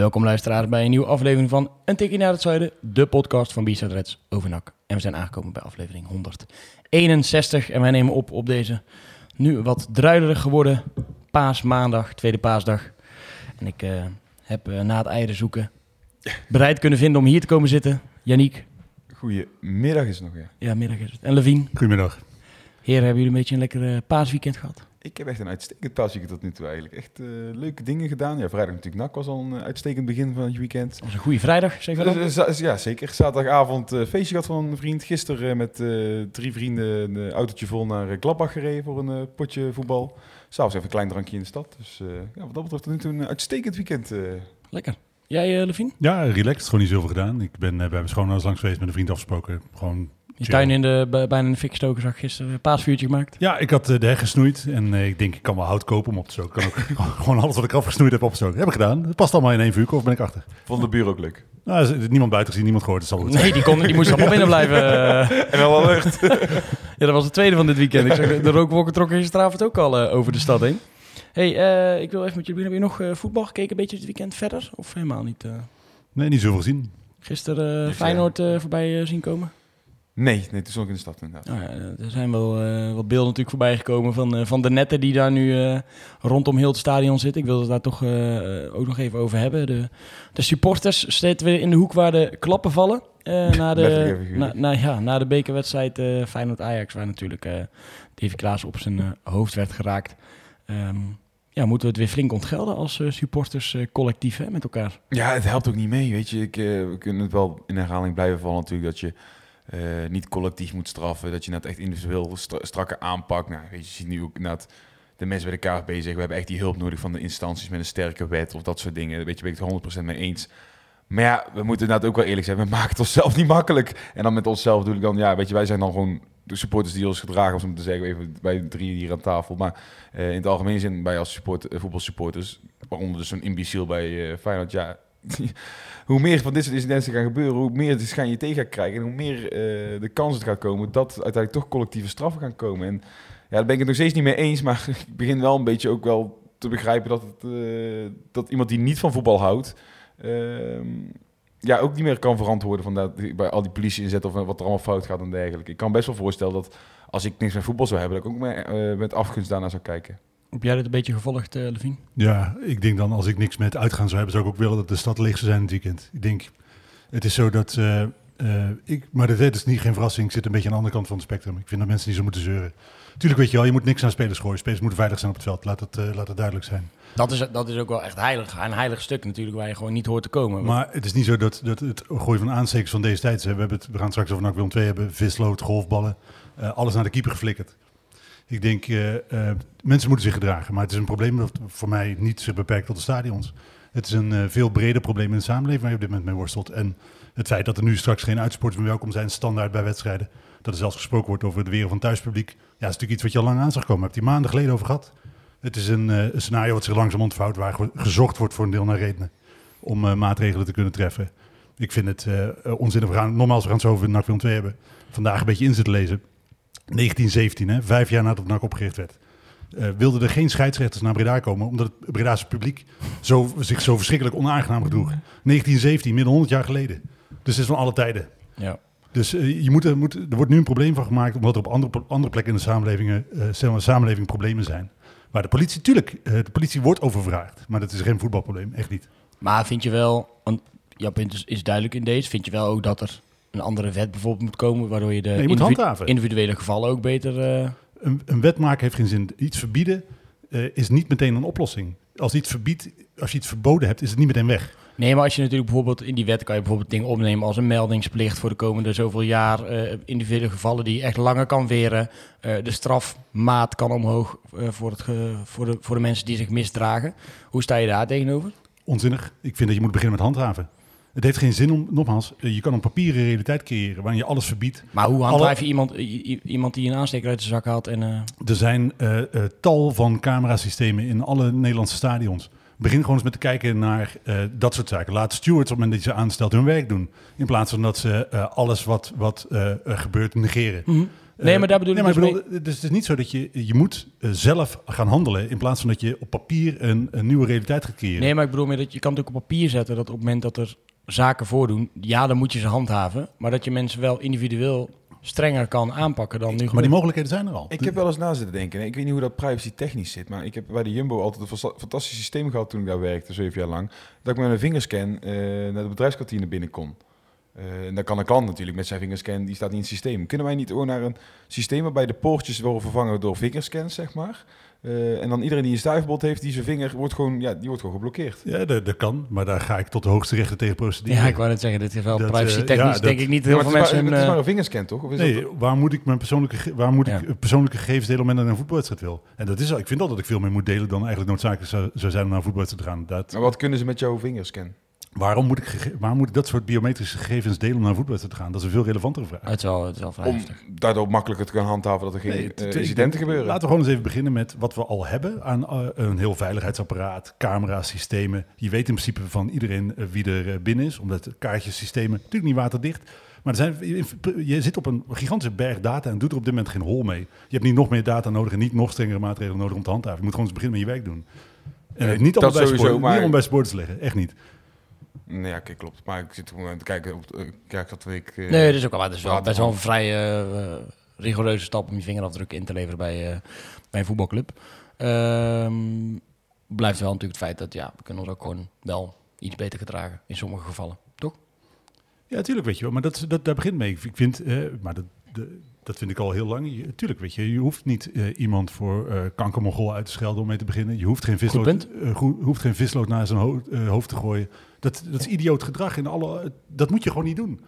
Welkom luisteraars bij een nieuwe aflevering van Een Tikkie naar het Zuiden, de podcast van B-Side Reds over NAC. En we zijn aangekomen bij aflevering 161 en wij nemen op op deze nu wat druilerig geworden paasmaandag, tweede paasdag. En ik eh, heb eh, na het eieren zoeken bereid kunnen vinden om hier te komen zitten. Yannick, Goedemiddag is het nog, ja. ja middag is het, en Levine. Goedemiddag. Heren, hebben jullie een beetje een lekker eh, paasweekend gehad? Ik heb echt een uitstekend paasweekend tot nu toe eigenlijk. Echt eh, leuke dingen gedaan. Ja, vrijdag natuurlijk NAC was al een eh, uitstekend begin van het weekend. Het was een goede vrijdag, zeg Dus, wel. eh, ja, zeker. Zaterdagavond feestje gehad van een vriend. Gisteren met eh, drie vrienden een autootje vol naar Gladbach gereden voor een potje voetbal. S'avonds even een klein drankje in de stad. Dus eh, ja, wat dat betreft tot nu toe een uitstekend weekend. eh. Lekker. Jij, Levine? Ja, relaxed. Gewoon niet zoveel gedaan. Ik ben bij mijn schoonouders langs geweest met een vriend afgesproken. Gewoon Je chill. tuin in de, bij- bijna in de fik gestoken, zag gisteren. Een paasvuurtje gemaakt. Ja, ik had eh, de heg gesnoeid en eh, ik denk ik kan wel hout kopen om op te stoken. Kan ook gewoon alles wat ik afgesnoeid heb opgestoken. Heb ik gedaan. Het past allemaal in één vuurkorf, ben ik achter. Vond de buur ook leuk. Nou, er is niemand buiten gezien, niemand gehoord. Het zal. Nee, die, kon, die moest allemaal binnen blijven. eh. En wel alert. Ja, dat was de tweede van dit weekend. Ik zag de rookwolken trokken gisteravond ook al eh, over de stad heen. hey, eh, ik wil even met jullie beginnen. Heb je nog eh, voetbal gekeken, een beetje het weekend verder? Of helemaal niet? eh? Nee, niet zoveel gezien. gisteren eh, Feyenoord eh, voorbij eh, zien komen? Nee, nee, toen stond ik in de stad inderdaad. Nou ja, er zijn wel eh, wat beelden natuurlijk voorbij gekomen van, eh, van de netten die daar nu eh, rondom heel het stadion zitten. Ik wil het daar toch eh, eh, ook nog even over hebben. De, de supporters zitten weer in de hoek waar de klappen vallen. eh, na, de, na, na, ja, na de bekerwedstrijd eh Feyenoord-Ajax, waar natuurlijk eh Davy Klaas op zijn eh, hoofd werd geraakt. Ehm, ja, moeten we het weer flink ontgelden als eh, supporters eh, collectief hè, met elkaar? Ja, het helpt ook niet mee, weet je. Ik, eh, we kunnen het wel in herhaling blijven vallen natuurlijk dat je eh, niet collectief moet straffen. Dat je net echt individueel stra strakker aanpakt. Nou, weet je, je ziet nu ook net de mensen bij de KVB zeggen... we hebben echt die hulp nodig van de instanties met een sterke wet of dat soort dingen. Je, ben ik het 100% mee eens. Maar ja, we moeten inderdaad ook wel eerlijk zijn. We maken het onszelf niet makkelijk. En dan met onszelf bedoel ik dan, ja, weet je, wij zijn dan gewoon de supporters die ons gedragen, om te zeggen, even bij drie hier aan tafel. Maar eh, in het algemeen zin, wij als support, eh, voetbalsupporters, waaronder dus zo'n imbeciel bij Feyenoord, ja, hoe meer van dit soort incidenten gaan gebeuren, hoe meer de schijn je tegen krijgen en hoe meer eh, de kans het gaat komen dat uiteindelijk toch collectieve straffen gaan komen. En ja, daar ben ik het nog steeds niet mee eens, maar ik begin wel een beetje ook wel te begrijpen dat, het, eh, dat iemand die niet van voetbal houdt, ehm, ja, ook niet meer kan verantwoorden van dat, bij al die politie inzetten of wat er allemaal fout gaat en dergelijke. Ik kan best wel voorstellen dat als ik niks met voetbal zou hebben, dat ik ook met, eh, met afgunst daarnaar zou kijken. Heb jij dit een beetje gevolgd, eh Levine? Ja, ik denk dan als ik niks met uitgaan zou hebben, zou ik ook willen dat de stad leeg zou zijn het weekend. Ik denk, het is zo dat, eh, eh, ik, maar dat is niet geen verrassing. Ik zit een beetje aan de andere kant van het spectrum. Ik vind dat mensen niet zo moeten zeuren. Tuurlijk weet je wel, je moet niks aan spelers gooien. Spelers moeten veilig zijn op het veld. Laat het, eh, laat het duidelijk zijn. Dat is, dat is ook wel echt heilig. Een heilig stuk natuurlijk waar je gewoon niet hoort te komen. Maar het is niet zo dat, dat het gooien van aanstekers van deze tijd. We, hebben het, we gaan straks over NAC Willem 2 hebben. Vislood, golfballen. eh, alles naar de keeper geflikkerd. Ik denk, eh, eh, mensen moeten zich gedragen. Maar het is een probleem dat voor mij niet zich beperkt tot de stadions. Het is een eh, veel breder probleem in de samenleving waar je op dit moment mee worstelt. En het feit dat er nu straks geen uitsporters meer welkom zijn, standaard bij wedstrijden. Dat er zelfs gesproken wordt over de weer van thuispubliek. Ja, is natuurlijk iets wat je al lang aan zag komen. Heb je maanden geleden over gehad. Het is een, scenario wat zich langzaam ontvouwt, waar ge- gezocht wordt voor een deel naar redenen. Om maatregelen te kunnen treffen. Ik vind het onzinnig. We gaan, nogmaals, we gaan het zo over NAC 2 hebben. Vandaag een beetje in zitten lezen. 1917, hè, vijf jaar nadat NAC opgericht werd. eh, wilden er geen scheidsrechters naar Breda komen, omdat het Bredaanse publiek zo, zich zo verschrikkelijk onaangenaam gedroeg. 1917, meer dan 100 jaar geleden. Dus het is van alle tijden. Ja. Dus eh, je moet, er, moet, er wordt nu een probleem van gemaakt, omdat er op andere, andere plekken in de samenlevingen, eh, zeg maar, samenleving problemen zijn. Waar de politie, tuurlijk, eh, de politie wordt overvraagd, maar dat is geen voetbalprobleem, echt niet. Maar vind je wel, want jouw punt is, is duidelijk in deze, vind je wel ook dat er een andere wet bijvoorbeeld moet komen, waardoor je de je moet individu- handhaven. individuele gevallen ook beter... eh, Een, een wet maken heeft geen zin. Iets verbieden eh, is niet meteen een oplossing. Als, iets verbiedt, als je iets verboden hebt, is het niet meteen weg. Nee, maar als je natuurlijk bijvoorbeeld in die wet kan je bijvoorbeeld dingen opnemen als een meldingsplicht voor de komende zoveel jaar. eh individuele gevallen die je echt langer kan weren. De strafmaat kan omhoog voor, het ge- voor, de, voor de mensen die zich misdragen. Hoe sta je daar tegenover? Onzinnig. Ik vind dat je moet beginnen met handhaven. Het heeft geen zin om, nogmaals, eh, je kan een papieren realiteit creëren waarin je alles verbiedt. Maar hoe handhaaf je iemand, iemand die een aansteker uit de zak haalt? En, eh, Er zijn eh, tal van camerasystemen in alle Nederlandse stadions. Begin gewoon eens met te kijken naar dat soort zaken. Laat stewards op het moment dat je ze aanstelt hun werk doen. In plaats van dat ze alles wat, wat gebeurt negeren. Mhm. Nee, maar daar bedoel nee, ik maar dus ik bedoel, dus het is niet zo dat je, je moet zelf gaan handelen... in plaats van dat je op papier een, een nieuwe realiteit gaat creëren. Nee, maar ik bedoel meer dat je kan het ook op papier zetten dat op het moment dat er zaken voordoen, ja, dan moet je ze handhaven. Maar dat je mensen wel individueel strenger kan aanpakken dan nu maar die mogelijkheden zijn er al. Ik heb wel eens na zitten denken. Ik weet niet hoe dat privacy technisch zit, maar ik heb bij de Jumbo altijd een fantastisch systeem gehad toen ik daar werkte, zeven jaar lang. Dat ik met een vingerscan eh, naar de bedrijfskantine binnen kon. Eh, en dan kan een klant natuurlijk met zijn vingerscan, die staat niet in het systeem. Kunnen wij niet gewoon naar een systeem waarbij de poortjes worden vervangen door vingerscans, zeg maar? Eh, en dan iedereen die een stuifbod heeft, die zijn vinger wordt gewoon, ja, die wordt gewoon geblokkeerd. Ja, dat, dat kan. Maar daar ga ik tot de hoogste rechten tegen procederen. Ja, ik wou net zeggen, dit is wel Dat, eh, privacy technisch. ja, dat- denk ik niet heel veel het, is mensen. maar, het is maar een vingerscan, toch? Of is Nee, dat, waar moet ik mijn persoonlijke, waar moet Ja. ik persoonlijke gegevens delen dat naar een voetbalwedstrijd wil? En dat is al, ik vind al dat ik veel meer moet delen dan eigenlijk noodzakelijk zou, zou zijn om naar een voetbalwedstrijd te gaan. Dat, maar wat kunnen ze met jouw vingerscan? Waarom, moet ik waarom moet ik dat soort biometrische gegevens delen om naar voetbalwedstrijd te gaan? Dat is een veel relevantere vraag. het, is wel, het is wel vrij Om heftig. daardoor makkelijker te kunnen handhaven dat er geen Nee, eh, incidenten ik- gebeuren. Laten we gewoon eens even beginnen met wat we al hebben aan eh, een heel veiligheidsapparaat, camerasystemen. Je weet in principe van iedereen eh, wie er binnen is, omdat de kaartjesystemen natuurlijk niet waterdicht. Maar er zijn, je zit op een gigantische berg data en doet er op dit moment geen hol mee. Je hebt niet nog meer data nodig en niet nog strengere maatregelen nodig om te handhaven. Je moet gewoon eens beginnen met je werk doen. En Nee, het niet dat allemaal bij sowieso, sport, maar- niet bij sporters leggen, echt niet. Nee, ja, oké, klopt. Maar ik zit gewoon te kijken op uh, kijk, dat week. eh, Nee, dat is ook wel, maar het is wel best wel een vrij eh, rigoureuze stap om je vingerafdruk in te leveren bij, eh, bij een voetbalclub. Ehm, blijft wel natuurlijk het feit dat ja, we kunnen ons ook gewoon wel iets beter gedragen in sommige gevallen, toch? Ja, natuurlijk weet je wel, maar dat, dat, daar begint mee. Ik vind, eh, maar dat, de- dat vind ik al heel lang. Je, tuurlijk weet je, je hoeft niet eh, iemand voor eh kankermogol uit te schelden om mee te beginnen. Je hoeft geen vislood, eh, hoeft geen vislood naar zijn ho- hoofd te gooien. Dat, dat is idioot gedrag. In alle, dat moet je gewoon niet doen.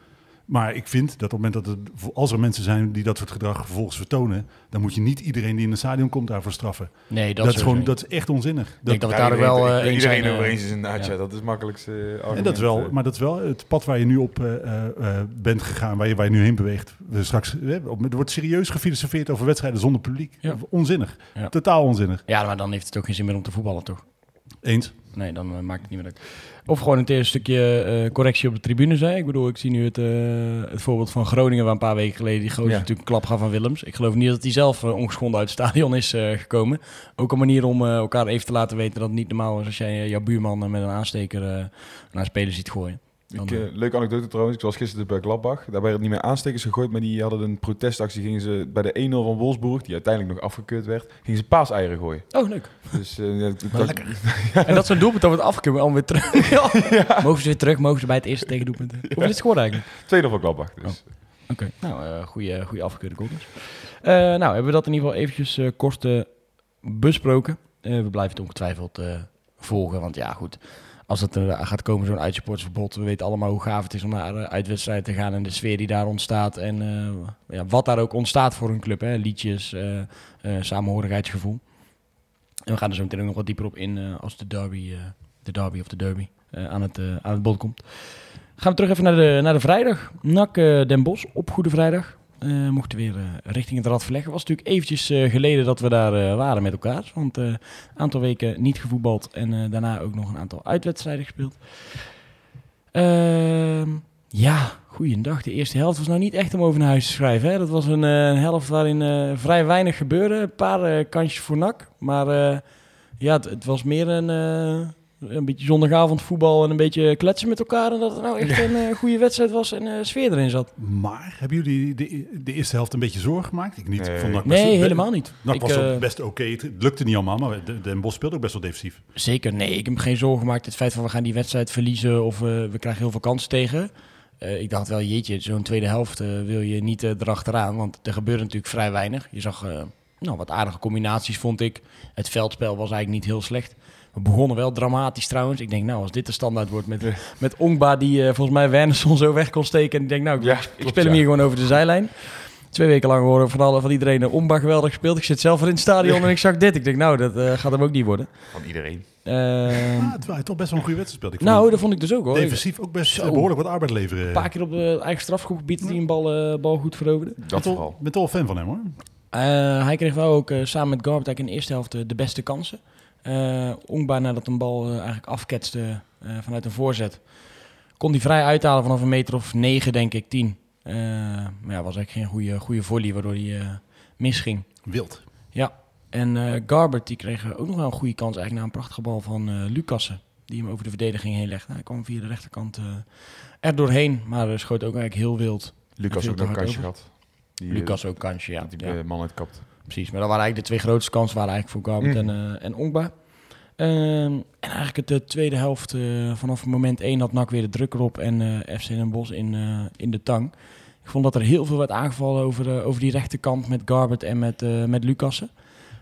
Maar ik vind dat op het moment dat er, als er mensen zijn die dat soort gedrag vervolgens vertonen, dan moet je niet iedereen die in een stadion komt daarvoor straffen. Nee, Dat, dat, is gewoon, dat is echt onzinnig. Ik denk dat we daar wel ik- eh, iedereen zijn. over eh, eens is inderdaad, ja. ja. Dat is het makkelijkste eh, argument. En dat is wel, eh. maar dat is wel het pad waar je nu op eh, eh, eh, bent gegaan, waar je, waar je nu heen beweegt. We straks, eh, er wordt serieus gefilosofeerd over wedstrijden zonder publiek. Ja. Onzinnig. Ja. Totaal onzinnig. Ja, maar dan heeft het ook geen zin meer om te voetballen, toch? Eens. Nee, dan eh, maakt het niet meer uit. Of gewoon een eerste stukje eh, correctie op de tribune zijn. Ik bedoel, ik zie nu het, eh, het voorbeeld van Groningen, waar een paar weken geleden die gozer Ja. natuurlijk een klap gaf van Willems. Ik geloof niet dat hij zelf eh, ongeschonden uit het stadion is gekomen. Ook een manier om elkaar even te laten weten dat het niet normaal is als jij jouw buurman met een aansteker naar spelers ziet gooien. Ik, eh, eh, leuke anekdote trouwens. Ik was gisteren bij Gladbach. Daar werden niet meer aanstekers gegooid, maar die hadden een protestactie. Gingen ze bij de 1-0 van Wolfsburg, die uiteindelijk nog afgekeurd werd, gingen ze paaseieren gooien. Oh, leuk. Dus eh, ja, dat- En dat zo'n doelpunt dan wordt afgekeurd, maar weer terug. Ja. Mogen ze weer terug? Mogen ze bij het eerste tegendoelpunt? Hoe is het geworden eigenlijk? tweede van Gladbach. Dus. Oké, nou, eh goede, goede afgekeurde goal dus. Eh, nou, hebben we dat in ieder geval eventjes eh, kort eh, besproken. Eh, we blijven het ongetwijfeld eh, volgen, want ja, goed. Als het er gaat komen, zo'n uitsupportersverbod, we weten allemaal hoe gaaf het is om naar eh, uitwedstrijden te gaan en de sfeer die daar ontstaat. En eh, ja, wat daar ook ontstaat voor een club, hè? liedjes, eh, eh, samenhorigheidsgevoel. En we gaan er zo meteen nog wat dieper op in eh, als de derby, eh, de derby of de derby eh, aan, het, eh, aan het bod komt. Gaan we terug even naar de, naar de vrijdag. Eh, Den Bosch op Goede Vrijdag. Eh mochten weer eh, richting het rad verleggen. was natuurlijk eventjes eh, geleden dat we daar waren met elkaar. Want een aantal weken niet gevoetbald en daarna ook nog een aantal uitwedstrijden gespeeld. Ehm, ja, goeiedag. De eerste helft was nou niet echt om over naar huis te schrijven. Hè? Dat was een, helft waarin vrij weinig gebeurde. Een paar kansjes voor NAC. Maar ja, het, het was meer een, een beetje zondagavond voetbal en een beetje kletsen met elkaar. En dat het nou echt een eh, goede wedstrijd was en eh, sfeer erin zat. Maar hebben jullie de, de eerste helft een beetje zorgen gemaakt? Ik niet. Nee. NAC Nee, helemaal niet. Ik, was ook best oké. Het het lukte niet allemaal, maar de- Den Bosch speelde ook best wel defensief. Zeker, nee. Ik heb me geen zorgen gemaakt. Het feit van we gaan die wedstrijd verliezen of we krijgen heel veel kansen tegen. Eh, ik dacht wel, jeetje, zo'n tweede helft eh, wil je niet erachteraan. Want er gebeurde natuurlijk vrij weinig. Je zag eh, nou, wat aardige combinaties, vond ik. Het veldspel was eigenlijk niet heel slecht. We begonnen wel dramatisch trouwens. Ik denk, nou, als dit de standaard wordt met, met Ongba, die eh, volgens mij Wernersson zo weg kon steken. En ik denk, nou, ik, Ja, speel hem ja. hier gewoon over de zijlijn. Twee weken lang horen van, alle, van iedereen eh, Ongba geweldig gespeeld. Ik zit zelf al in het stadion en ik zag dit. Ik denk, nou, dat eh, gaat hem ook niet worden. Van iedereen. Ehm, Ah, terwijl hij toch best wel een goede wedstrijd speelde. Ik vond nou, dat vond ik dus ook hoor. defensief ook best Zo. eh, behoorlijk wat arbeid leveren. Een paar keer op de eigen strafschopgebied die een bal, eh, bal goed veroverde. Dat toch- vooral. Ik ben toch wel fan van hem hoor. Eh, hij kreeg wel ook eh, samen met eigenlijk in de eerste helft de beste kansen. Eh Ongba nadat een bal eh, eigenlijk afketste eh, vanuit een voorzet. Kon hij vrij uithalen vanaf een meter of negen, denk ik, tien. Eh, maar ja, was eigenlijk geen goede, goede volley, waardoor hij misging. Wild. Ja, en Garbert die kreeg ook nog wel een goede kans eigenlijk na een prachtige bal van Lucassen. Die hem over de verdediging heen legde. Hij kwam via de rechterkant er doorheen, maar schoot ook eigenlijk heel wild. Lucas ook nog een kansje gehad. Die, Lucas ook kansje, ja. die ja. man uitkapt. Precies, maar dat waren eigenlijk de twee grootste kansen waren eigenlijk voor Garbert Mm. en, eh en Ongba. Ehm, en eigenlijk de tweede helft, eh, vanaf moment 1 had NAC weer de druk erop en eh FC Den Bosch in, eh, in de tang. Ik vond dat er heel veel werd aangevallen over, eh, over die rechterkant met Garbert en met, eh met Lucassen.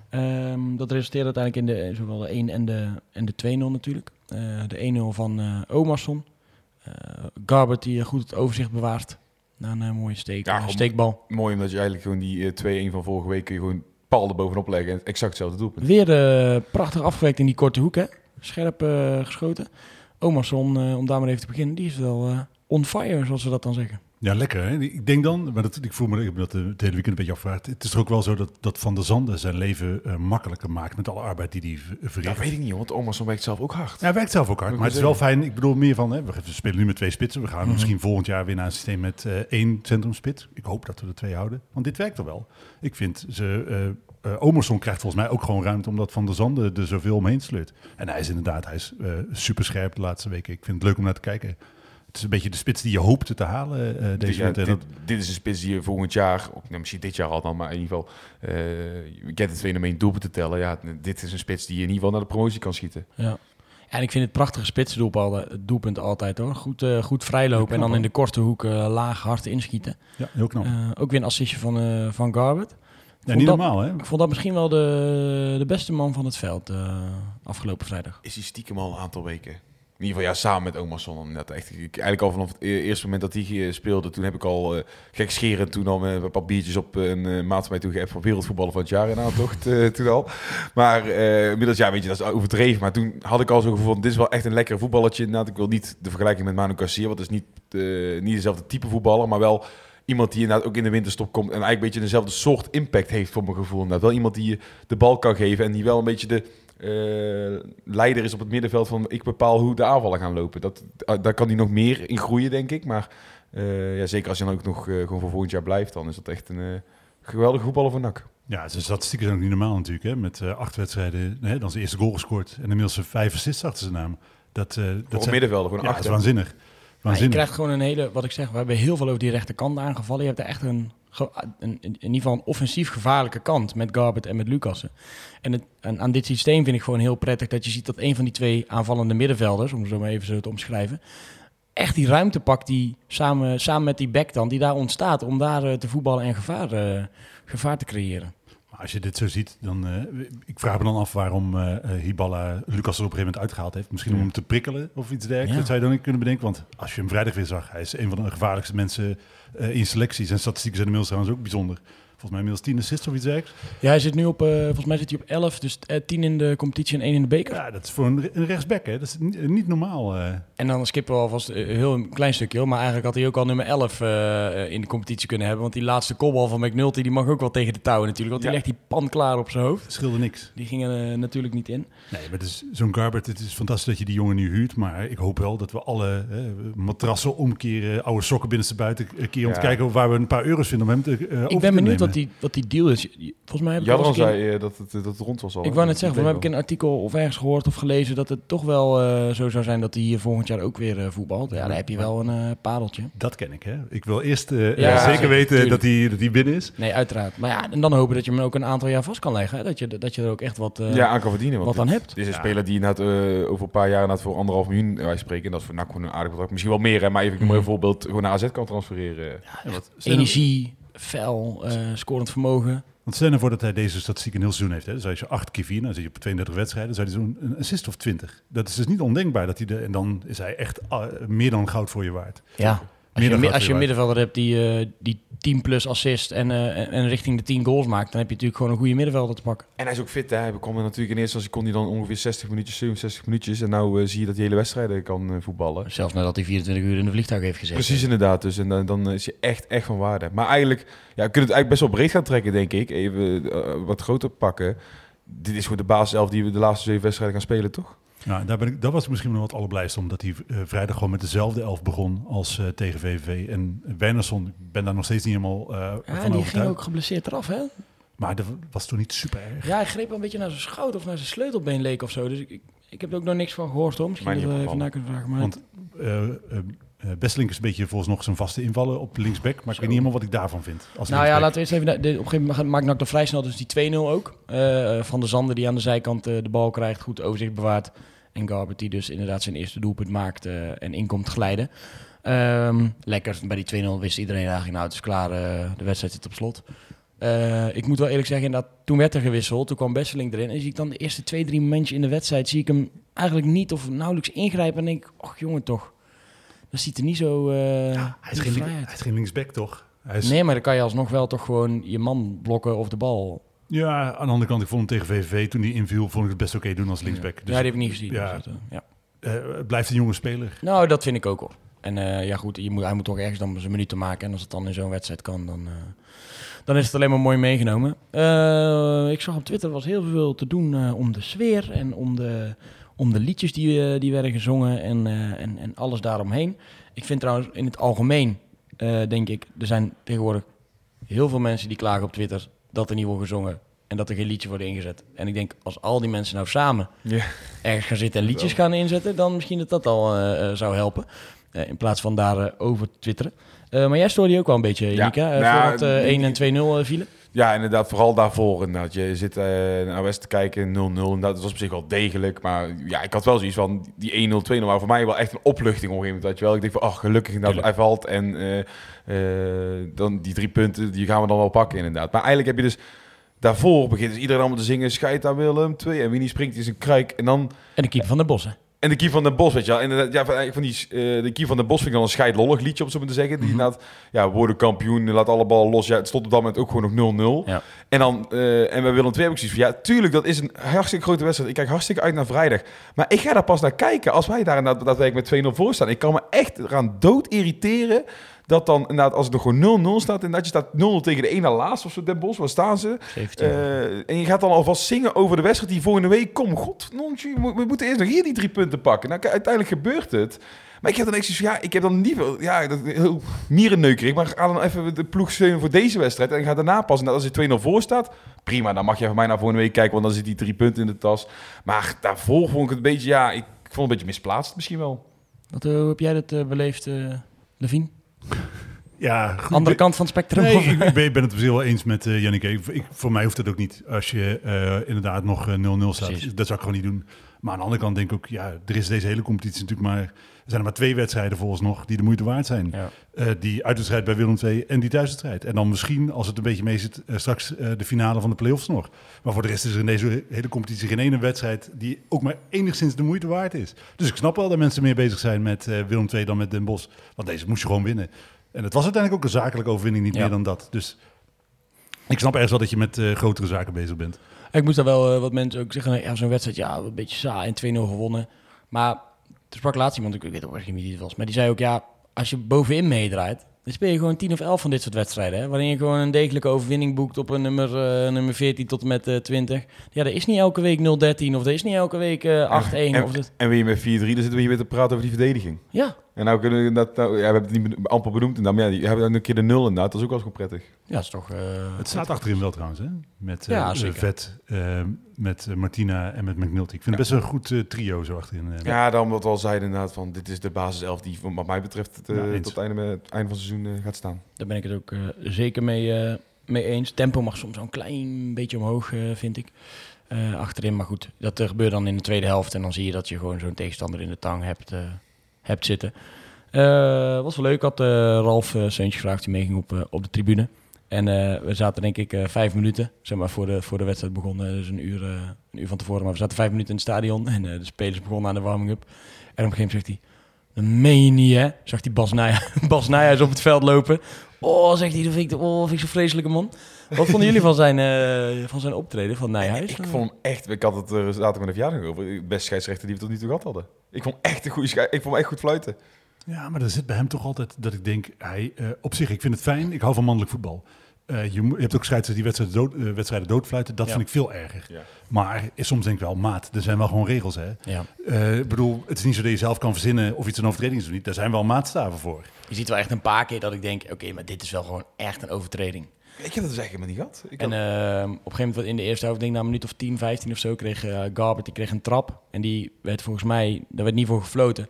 Ehm, dat resulteerde uiteindelijk in de, zowel de 1 en de, en de 2-0 natuurlijk. Eh, de 1-0 van eh Omarsson. Eh, Garbert die eh, goed het overzicht bewaart. Na een eh, mooie steek, Ja, gewoon- steekbal. Mooi omdat je eigenlijk gewoon die eh, 2-1 van vorige week kun je gewoon er bovenop leggen en exact hetzelfde doelpunt. Weer eh, prachtig afgewerkt in die korte hoek, hè? Scherp eh, geschoten. Omarsson, eh, om daar maar even te beginnen, die is wel on fire, zoals we dat dan zeggen. Ja, lekker. Hè? Ik denk dan, maar dat, ik voel me, ik heb dat eh, het hele weekend een beetje afgevraagd. Het is toch ook wel zo dat, dat Van der Zanden zijn leven eh, makkelijker maakt met alle arbeid die hij ver- verricht. Dat weet ik niet, want Omerson werkt zelf ook hard. Ja, hij werkt zelf ook hard. Maar het is wel fijn. Ik bedoel meer van, hè, we spelen nu met twee spitsen. We gaan Mhm. misschien volgend jaar weer naar een systeem met eh, één centrumspits. Ik hoop dat we er twee houden. Want dit werkt er wel. Ik vind, ze, eh eh, Omerson krijgt volgens mij ook gewoon ruimte omdat Van der Zanden er zoveel omheen sleurt. En hij is inderdaad, hij is eh, super scherp de laatste weken. Ik vind het leuk om naar te kijken. Het is een beetje de spits die je hoopte te halen eh, Dit, deze ja, winter. dit, is een spits die je volgend jaar, of nou, misschien dit jaar al dan, maar in ieder geval, eh je kent het fenomeen doelpunt te tellen. Ja, dit is een spits die je in ieder geval naar de promotie kan schieten. Ja. En ik vind het prachtige spitsdoelpunt doelpunt altijd hoor. Goed, eh, goed vrijlopen en dan in de korte hoek eh, laag hard inschieten. ja, heel knap. Eh, ook weer een assistje van, eh, van Garbert. ja, niet dat- normaal, hè? Ik vond dat misschien wel de, de beste man van het veld eh, afgelopen vrijdag. Is hij stiekem al een aantal weken. In ieder geval, ja, samen met Omerson. Inderdaad, echt, ik, eigenlijk al vanaf het e- eerste moment dat hij eh, speelde, toen heb ik al uh, gekscherend toen al een paar biertjes op eh, een uh, maat van mij toe van wereldvoetballer van het jaar in aantocht uh, toen al. Maar inmiddels, ja, weet je, dat is overdreven. Maar toen had ik al zo'n gevoel dit is wel echt een lekker voetballetje. Inderdaad, ik wil niet de vergelijking met Manu Garcia, want het is niet, niet dezelfde type voetballer, maar wel iemand die inderdaad ook in de winterstop komt en eigenlijk een beetje dezelfde soort impact heeft voor mijn gevoel. Inderdaad, wel iemand die je de bal kan geven en die wel een beetje de uh, leider is op het middenveld van ik bepaal hoe de aanvallen gaan lopen. Dat, uh, daar kan hij nog meer in groeien, denk ik. Maar uh, ja, zeker als hij dan ook nog uh, gewoon voor volgend jaar blijft, dan is dat echt een geweldige voetballer van NAC. Ja, zijn statistieken zijn ook niet normaal natuurlijk. Hè? Met acht wedstrijden, hè, dan zijn eerste goal gescoord en inmiddels vijf assists achter zijn naam. Dat, dat voor zijn, middenvelder, voor een ja, dat is waanzinnig. Ja, je krijgt gewoon een hele, wat ik zeg, we hebben heel veel over die rechterkant aangevallen. Je hebt er echt een, een, in ieder geval een offensief gevaarlijke kant met Garbert en met Lucassen. En, het, en aan dit systeem vind ik gewoon heel prettig dat je ziet dat een van die twee aanvallende middenvelders, om zo maar even zo te omschrijven, echt die ruimte pakt die samen, samen met die back dan, die daar ontstaat, om daar uh, te voetballen en gevaar, uh, gevaar te creëren. Als je dit zo ziet, dan... Uh, ik vraag me dan af waarom uh, Hiballa Lucas er op een gegeven moment uitgehaald heeft. Misschien om hem te prikkelen of iets dergelijks. Ja. Dat zou je dan niet kunnen bedenken. Want als je hem vrijdag weer zag, hij is een van de gevaarlijkste mensen uh, in selecties. En statistieken zijn inmiddels trouwens ook bijzonder. Volgens mij inmiddels 10 assists of iets dergelijks. Ja, hij zit nu op, uh, volgens mij zit hij op 11, dus 10 in de competitie en 1 in de beker. Ja, dat is voor een, een rechtsback, hè. Dat is niet, niet normaal. Uh. En dan skippen we alvast een heel een klein stukje, hoor. maar eigenlijk had hij ook al nummer 11 uh, in de competitie kunnen hebben. Want die laatste kopbal van McNulty, die mag ook wel tegen de touwen natuurlijk. Want ja. die legt die pan klaar op zijn hoofd. Dat scheelde niks. Die gingen uh, natuurlijk niet in. Nee, maar dus, zo'n Garbert, het is fantastisch dat je die jongen nu huurt. Maar ik hoop wel dat we alle matrassen omkeren, oude sokken binnenste buiten keren. Om ja. te kijken waar we een paar euro's vinden om hem te uh, Ik ben benieuwd wat die, wat die deal is. Volgens mij heb ik Jadran zei uh, dat, het, dat het rond was al. Ik wou net zeggen, volgens mij heb ik een artikel of ergens gehoord of gelezen dat het toch wel uh, zo zou zijn dat hij hier volgend jaar ook weer uh, voetbalt. Ja, dan heb je wel een uh, padeltje. Dat ken ik, hè. Ik wil eerst ja, ja, zeker weten dat hij, dat hij binnen is. Nee, uiteraard. Maar ja, en dan hopen dat je hem ook een aantal jaar vast kan leggen. Hè? Dat, je, dat je er ook echt wat, ja, aan kan verdienen. wat aan hebt. Dit is een ja. speler die inderdaad over een paar jaar inderdaad voor anderhalf miljoen, wij spreken, en dat is voor NAC gewoon een aardig bedrag. Misschien wel meer, hè, maar even mm. een voorbeeld, gewoon naar AZ kan transfereren. Ja, wat, Energie, fel, uh, scorend vermogen. Want stel nou voor dat hij deze statistiek een heel seizoen heeft. Hè. Dus als je 8 keer 4, dan zit je op 32 wedstrijden. Dan zou hij zo'n een assist of 20. Dat is dus niet ondenkbaar. Dat hij de, en dan is hij echt ah, meer dan goud voor je waard. Ja. Als je, als een middenvelder hebt die, eh, die 10 plus assist en, eh, en- en richting de 10 goals maakt, dan heb je natuurlijk gewoon een goede middenvelder te pakken. En hij is ook fit, hè. Hij kwam er natuurlijk in eerste instantie kon hij dan ongeveer 60 minuutjes, 67 minuutjes. En nou eh, zie je dat hij hele wedstrijden kan voetballen. Zelfs nadat hij 24 uur in de vliegtuig heeft gezeten. Precies inderdaad, dus en dan, dan is je echt, echt van waarde. Maar eigenlijk, ja, we kunnen het eigenlijk best wel breed gaan trekken, denk ik. Even wat groter pakken. Dit is gewoon de basiself die we de laatste zeven wedstrijden gaan spelen, toch? Nou, daar ben ik, dat was ik misschien nog wat allerblijst omdat hij eh, vrijdag gewoon met dezelfde elf begon als eh, tegen VVV. En Wernersson, ik ben daar nog steeds niet helemaal eh Ja, van die ging ook geblesseerd eraf, hè? Maar dat was toen niet super erg. Ja, hij greep wel een beetje naar zijn schouder of naar zijn sleutelbeen leek of zo. Dus ik, ik, ik heb er ook nog niks van gehoord, hoor. Misschien dat we even na kunnen vragen. Maar Want eh Besselink is een beetje volgens nog zijn vaste invallen op linksback. Maar ik weet niet helemaal wat ik daarvan vind. Als Nou ja, laten we eerst even... De, op een gegeven moment maakt er vrij snel dus die 2-0 ook. Eh, van de Zander die aan de zijkant eh, de bal krijgt, goed overzicht bewaart. En Garbert die dus inderdaad zijn eerste doelpunt maakt en inkomt glijden. Ehm, lekker, bij die 2-0 wist iedereen eigenlijk, nou het is klaar, de wedstrijd zit op slot. Ik moet wel eerlijk zeggen, inderdaad, toen werd er gewisseld, toen kwam Besseling erin. En zie ik dan de eerste twee, drie momentjes in de wedstrijd, zie ik hem eigenlijk niet of nauwelijks ingrijpen. En denk ik, och jongen toch, dat ziet er niet zo... eh, hij, is geen, uit. hij is geen linksback, toch? Hij is, Nee, maar dan kan je alsnog wel toch gewoon je man blokken of de bal. Ja, aan de andere kant, ik vond hem tegen VVV toen hij inviel, vond ik het best oké doen als linksback. ja, Dus, die heb ik niet gezien. ja. Dus dat, eh, ja. eh, het blijft een jonge speler. Nou, dat vind ik ook wel. En eh, ja, goed, je moet, hij moet toch ergens dan zijn minuten maken. En als het dan in zo'n wedstrijd kan, dan, eh, dan is het alleen maar mooi meegenomen. Eh, ik zag op Twitter er was heel veel te doen eh, om de sfeer en om de, om de liedjes die, eh, die werden gezongen en, eh, en, en alles daaromheen. Ik vind trouwens in het algemeen, eh, denk ik, er zijn tegenwoordig heel veel mensen die klagen op Twitter dat er niet wordt gezongen en dat er geen liedje wordt ingezet. En ik denk, als al die mensen nou samen Ja. ergens gaan zitten en liedjes gaan inzetten, dan misschien dat dat al zou helpen. Eh, in plaats van daar eh, over te twitteren. Eh, maar jij stoorde je ook wel een beetje, Ja. Nika, eh, Nou, voordat eh, 1 en 2-0 eh, vielen. Ja, inderdaad, vooral daarvoor. Inderdaad. Je zit eh, naar West te kijken, 0-0. En dat was op zich wel degelijk. Maar ja, ik had wel zoiets van, die 1-0, 2-0 waren voor mij wel echt een opluchting op een gegeven moment. Weet je wel. Ik denk van, ach, gelukkig dat hij valt. En eh, eh, dan die drie punten, die gaan we dan wel pakken inderdaad. Maar eigenlijk heb je dus... Daarvoor begint dus iedereen allemaal te zingen, scheid aan Willem, 2. En Winnie springt in zijn kruik. En dan En de keeper van de Bossen. En de Kier van den Bos, weet je wel. Inderdaad, ja, van, van die, eh, de Kier van den Bos vind ik dan een scheidlollig liedje, om zo maar te zeggen. Die Mhm. inderdaad, ja, worden kampioen, laat alle ballen los. Ja, het stond op dat moment ook gewoon nog 0-0. Ja. En dan, eh, en Willem II heb ik zoiets van, ja, tuurlijk, dat is een hartstikke grote wedstrijd. Ik kijk hartstikke uit naar vrijdag. Maar ik ga daar pas naar kijken als wij daar inderdaad daadwerkelijk met 2-0 voor staan. Ik kan me echt eraan dood irriteren dat dan inderdaad, als het er gewoon 0-0 staat, en dat je staat 0 tegen de ene laatste of zo, Den Bos, waar staan ze? 17. Eh, en je gaat dan alvast zingen over de wedstrijd die volgende week komt. God, nontje, we, moeten eerst nog hier die drie punten pakken. Nou, uiteindelijk gebeurt het. Maar ik heb dan echt zoiets van, ja, ik heb dan niet veel, ja, dat heel mierenneukerig. Maar ga dan even de ploeg steunen voor deze wedstrijd. En ga daarna pas, en als je 2-0 voor staat, prima. Dan mag je van mij naar volgende week kijken, want dan zit die drie punten in de tas. Maar daarvoor vond ik het een beetje, ja, ik, ik vond het een beetje misplaatst misschien wel. Wat, eh, hoe heb jij dat eh, beleefd, Levine? Ja, goed. Andere kant van het spectrum? Nee, ik, ik ben het wel eens met eh Jannik. Ik, ik- voor mij hoeft het ook niet. Als je eh, inderdaad nog eh, 0-0 staat, Precies. dat zou ik gewoon niet doen. Maar aan de andere kant denk ik ook, ja, er is deze hele competitie natuurlijk maar... Er zijn er maar twee wedstrijden volgens nog die de moeite waard zijn. Ja. Eh, die uitwedstrijd bij Willem II en die thuiswedstrijd. En dan misschien, als het een beetje mee zit, eh, straks eh, de finale van de play-offs nog. Maar voor de rest is er in deze hele competitie geen ene wedstrijd die ook maar enigszins de moeite waard is. Dus ik snap wel dat mensen meer bezig zijn met Willem II dan met Den Bosch. Want deze moest je gewoon winnen. En het was uiteindelijk ook een zakelijke overwinning, niet Ja. meer dan dat. Dus ik snap ergens wel dat je met grotere zaken bezig bent. Ik moest daar wel wat mensen ook zeggen, ja, zo'n wedstrijd, ja, een beetje saai en 2-0 gewonnen. Maar er sprak laatst iemand, ik weet ook echt niet wie het was, maar die zei ook, ja, als je bovenin meedraait, dan speel je gewoon 10 of 11 van dit soort wedstrijden. Hè? Waarin je gewoon een degelijke overwinning boekt op een nummer, eh, nummer 14 tot en met eh 20. Ja, er is niet elke week 0-13 of er is niet elke week eh 8-1. en, Of dit. en weer met 4-3, dan zitten we hier weer te praten over die verdediging. Ja. En nou kunnen we dat, nou, ja, we hebben het niet amper benoemd. En dan, maar ja, die hebben dan een keer de nul inderdaad. Dat is ook wel eens gewoon prettig. ja, is toch... eh, Het staat achterin wel trouwens, hè? Met Ja, zeker. Vet, eh, met Martina en met McNulty. Ik vind het best wel een goed eh, trio zo achterin. eh. Ja, dan wat we al zeiden inderdaad van dit is de basiself die wat mij betreft tot het einde, het einde van het seizoen gaat staan. Daar ben ik het ook eh, zeker mee, eh, mee eens. Tempo mag soms wel een klein beetje omhoog, eh, vind ik. Eh, achterin, maar goed, dat gebeurt dan in de tweede helft. En dan zie je dat je gewoon zo'n tegenstander in de tang hebt, eh, hebt zitten. Eh was wel leuk. Ik had eh, Ralf uh, Seuntje gevraagd die meeging op, eh, op de tribune. En eh, we zaten denk ik eh, vijf minuten, zeg maar, voor de, voor de wedstrijd begon. eh, dus een uur, eh, een uur van tevoren. Maar we zaten vijf minuten in het stadion en eh, de spelers begonnen aan de warming-up. En op een gegeven moment zegt hij, dat meen je niet? Zag hij Bas, Nijhuis, Bas Nijhuis op het veld lopen. Oh, zegt hij, dat vind ik, oh, vind ik zo'n vreselijke man. Wat vonden jullie van zijn, eh, van zijn optreden, van Nijhuis? Ik vond hem echt, ik had het er zaterdag met een verjaardag over, de beste scheidsrechter die we tot nu toe gehad hadden. Ik vond hem echt een goede ik vond hem echt goed fluiten. Ja, maar er zit bij hem toch altijd dat ik denk, hij, eh, op zich, ik vind het fijn, ik hou van mannelijk voetbal. Eh, je, hebt ook scheidsrechters die wedstrijden, dood, eh, wedstrijden doodfluiten, dat Ja. vind ik veel erger. Ja. Maar is soms denk ik wel, maat, er zijn wel gewoon regels hè. Ja. Eh, ik bedoel, het is niet zo dat je zelf kan verzinnen of iets een overtreding is of niet. Daar zijn wel maatstaven voor. Je ziet wel echt een paar keer dat ik denk, oké, maar dit is wel gewoon echt een overtreding. Ik heb dat dus eigenlijk helemaal niet gehad. Ik En had- eh, op een gegeven moment in de eerste helft, denk ik na een minuut of 10, 15 of zo, kreeg Garbert die kreeg een trap. En die werd volgens mij, daar werd niet voor gefloten.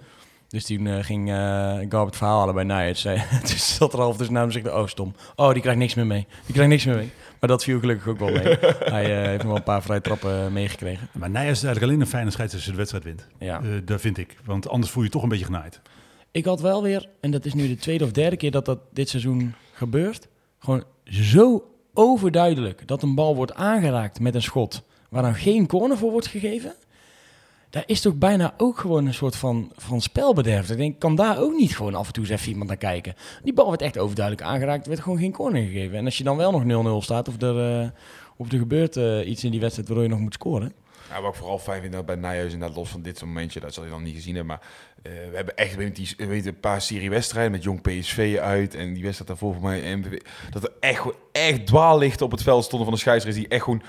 Dus toen eh, ging eh Garbert verhaal halen bij Nijers. Dus zat er half tussen naam en zegt, oh stom. Oh, die krijgt niks meer mee. Die krijgt niks meer mee. Maar dat viel gelukkig ook wel mee. Hij eh, heeft nog wel een paar vrije trappen meegekregen. Maar Nijers is eigenlijk alleen een fijne scheidsrechter als je de wedstrijd wint. Ja. Eh, dat vind ik. Want anders voel je je toch een beetje genaaid. Ik had wel weer, en dat is nu de tweede of derde keer dat dat dit seizoen gebeurt, gewoon zo overduidelijk dat een bal wordt aangeraakt met een schot waar dan geen corner voor wordt gegeven. Daar is toch bijna ook gewoon een soort van, van spelbederf. Ik denk, kan daar ook niet gewoon af en toe eens even iemand naar kijken? Die bal werd echt overduidelijk aangeraakt, er werd gewoon geen corner gegeven. En als je dan wel nog 0-0 staat of er, eh, of er gebeurt eh, iets in die wedstrijd waardoor je nog moet scoren. Ja, wat ik vooral fijn vind dat bij Nijhuis, inderdaad los van dit momentje, dat zal je dan niet gezien hebben, maar eh, we hebben echt weet een paar serie wedstrijden met jong PSV uit en die wedstrijd daarvoor voor mij, dat er echt, echt dwaallichten op het veld stonden van de scheidsrechter die echt gewoon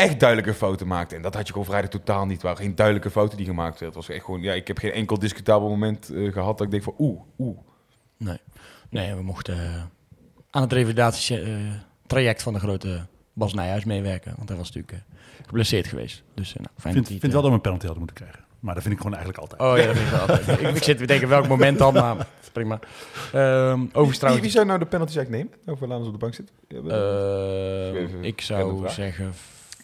echt duidelijke fouten maakte. En dat had je gewoon vrijdag totaal niet. Waren geen duidelijke fouten die gemaakt werden. Het was echt gewoon, ja, ik heb geen enkel discutabel moment eh, gehad dat ik denk van oeh, oeh. Nee, nee we mochten eh, aan het revalidatietraject van de grote Bas Nijhuis meewerken. Want hij was natuurlijk eh, geblesseerd geweest. Dus eh, nou, Ik fijn vind, dat hij vind het, wel dat we een penalty hadden moeten krijgen. Maar dat vind ik gewoon eigenlijk altijd. Oh ja, dat vind ik altijd. ik, ik zit te denken welk moment dan, maar prima. Ehm overigens Wie, wie zou nou de penalty eigenlijk nemen? Over Lanus op de bank zit? Ja, we- eh, Even- ik zou waar. zeggen...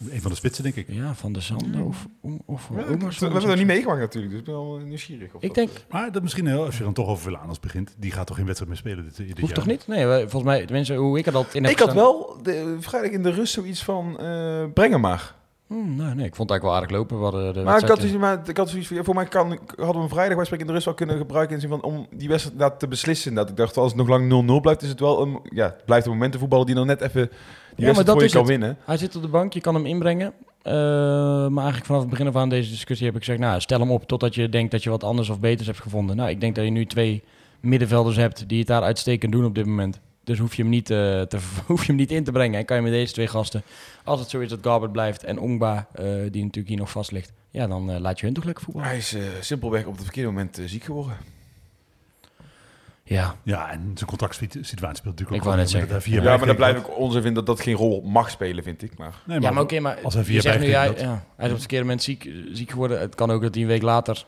Een van de spitsen, denk ik. Ja, Van de Zanden of... of, of Ja, we hebben zo. niet meegemaakt natuurlijk, dus ik ben wel nieuwsgierig. Of Ik dat- denk, Maar dat misschien, heel, als je dan toch over Villanos begint, die gaat toch geen wedstrijd meer spelen dit, dit hoeft jaar? toch niet? Nee, volgens mij, tenminste, hoe ik er dat in heb Ik had wel de, vrijdag in de rust zoiets van, eh breng hem maar. Hmm, nee, nee, ik vond het eigenlijk wel aardig lopen. Hadden de Maar ik had, dus, maar ik had zoiets van, ja, voor mij kan, hadden we een vrijdag wedstrijd in de rust wel kunnen gebruiken in zin van, om die wedstrijd te beslissen. Dat ik dacht, als het nog lang 0-0 blijft, is het wel een, ja, het blijft een momentenvoetballer die nog net even die maar dat is kan het. winnen. Hij zit op de bank, je kan hem inbrengen. Eh, maar eigenlijk vanaf het begin af aan deze discussie heb ik gezegd... Nou, stel hem op totdat je denkt dat je wat anders of beters hebt gevonden. Nou, ik denk dat je nu twee middenvelders hebt die het daar uitstekend doen op dit moment. Dus hoef je hem niet, eh, te, hoef je hem niet in te brengen. En kan je met deze twee gasten, als het zo is dat Garbert blijft... en Ongba, eh, die natuurlijk hier nog vast ligt... Ja, dan laat je hun toch lekker voetballen. Hij is simpelweg op het verkeerde moment ziek geworden. Ja, Ja, en zijn contractsituatie speelt natuurlijk ook. Ik wou net zeggen. dat hij vier Ja, maar dan blijf ik onzin vinden dat dat geen rol mag spelen, vind ik. Maar Nee, ja maar oké, maar als hij vier zegt nu, ja, hij is op het verkeerde moment ziek, ziek geworden. Het kan ook dat hij een week later...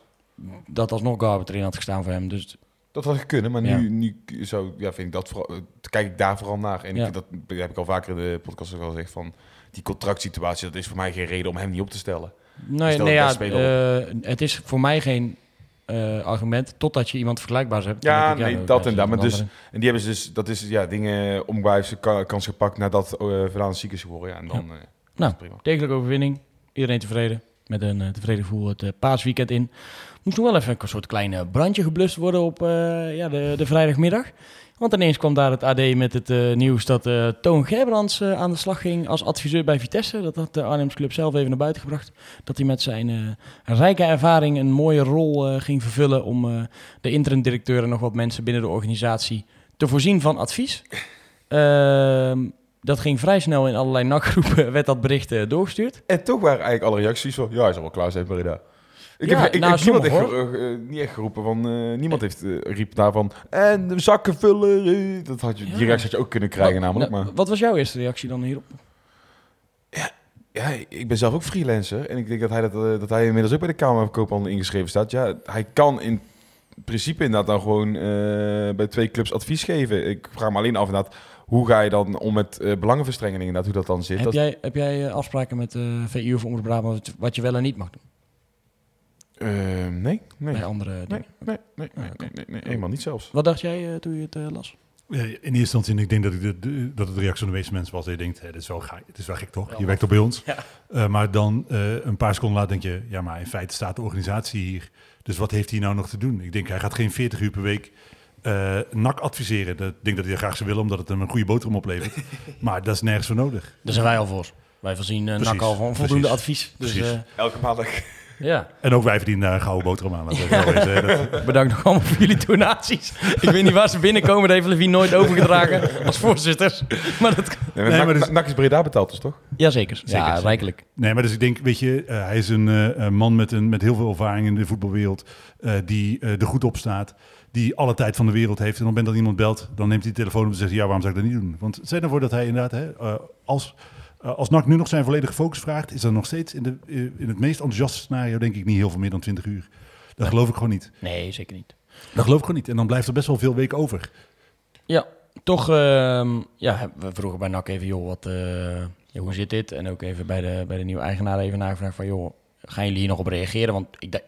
dat alsnog Garbert erin had gestaan voor hem. Dus dat had kunnen. Maar Ja. nu, nu zou, ja, vind ik dat vooral, kijk ik daar vooral naar. En Ja. ik vind dat, heb ik al vaker in de podcast ook al gezegd, van die contractsituatie, dat is voor mij geen reden om hem niet op te stellen. Nee, nee ja, eh, het is voor mij geen eh, argument totdat je iemand vergelijkbaars hebt. Ja, nee, dat is inderdaad, maar dus- andere. En die hebben ze dus, dat is ja, dingen ze ka- kans gepakt nadat uh, Verlaan ziek is geworden. Ja, en dan eh, Nou, prima. degelijke overwinning. Iedereen tevreden. Met een eh, tevreden gevoel het eh, paasweekend in. Moest nog wel even een soort klein brandje geblust worden op eh, ja, de, de vrijdagmiddag. Want ineens kwam daar het AD met het eh, nieuws dat eh, Toon Gerbrands eh, aan de slag ging als adviseur bij Vitesse. Dat had de Arnhems Club zelf even naar buiten gebracht. Dat hij met zijn eh, rijke ervaring een mooie rol eh, ging vervullen om eh, de interim directeur en nog wat mensen binnen de organisatie te voorzien van advies. Ehm, dat ging vrij snel in allerlei nachtgroepen, werd dat bericht eh, doorgestuurd. En toch waren eigenlijk alle reacties van, ja, hij zal wel klaar zijn, Breda. Ik Ja, heb, ik, nou, ik- niemand sommige, ge- eh, niet echt geroepen van, eh, niemand heeft eh, riep daarvan, en de zakken vullen. eh. Dat had je, die Ja. reactie had je ook kunnen krijgen namelijk. nou, Maar Wat was jouw eerste reactie dan hierop? ja, ik ben zelf ook freelancer en ik denk dat hij, dat, dat hij inmiddels ook bij de Kamer van Koophandel ingeschreven staat. Ja, hij kan in principe inderdaad dan gewoon bij twee clubs advies geven. Ik vraag me alleen af inderdaad, hoe ga je dan om met eh, belangenverstrengeling inderdaad, hoe dat dan zit. Heb Dat- jij, heb jij afspraken met de VU of Omroep Brabant wat je wel en niet mag doen Nee, nee. bij andere Nee, dingen? nee, nee, nee, Ah, nee, nee, nee, helemaal niet zelfs. Wat dacht jij eh, toen je het eh, las? Ja, In eerste instantie, ik denk dat, ik de, de- dat het de reactie van de meeste mensen was. Dat je denkt, hè, dit is wel, gaai, het is wel gek toch? Je werkt toch bij ons? Ja. Eh, maar dan eh, een paar seconden later denk je, ja, maar in feite staat de organisatie hier. Dus wat heeft hij nou nog te doen? Ik denk, hij gaat geen 40 uur per week eh NAC adviseren. Dat, ik denk dat hij dat graag zou willen, omdat het hem een goede boterham oplevert. maar dat is nergens voor nodig. Daar zijn wij al voor. Wij voorzien uh, NAC al van voldoende precies. advies. Dus eh, Elke maandag. Ja, En ook wij verdienen daar een gouden boterham aan. Dat- bedankt nog allemaal voor jullie donaties. Ik weet niet waar ze binnenkomen, dat heeft Levine nooit overgedragen als voorzitters. Maar dat Nee, Nee, maar dus- NAC is Breda betaald dus, toch? Jazeker. Zeker, ja, zeker. rijkelijk. Nee, maar dus ik denk, weet je, eh, hij is een eh, een man met, een, met heel veel ervaring in de voetbalwereld. eh, die eh, er goed op staat. Die alle tijd van de wereld heeft. En op het moment dat iemand belt, dan neemt hij de telefoon op en zegt: Ja, waarom zou ik dat niet doen? Want stel nou voor dat hij inderdaad, hè, eh, als, eh, als NAC nu nog zijn volledige focus vraagt, is dat nog steeds in, de, eh, in het meest enthousiaste scenario, denk ik, niet heel veel meer dan 20 uur. Dat geloof ik gewoon niet. Nee, zeker niet. Dat geloof ik gewoon niet. En dan blijft er best wel veel weken over. Ja, toch, ehm, ja, we vroegen bij NAC even, joh, wat, eh, hoe zit dit? En ook even bij de, bij de nieuwe eigenaar even nagevraagd van, joh, gaan jullie hier nog op reageren? Want ik, da-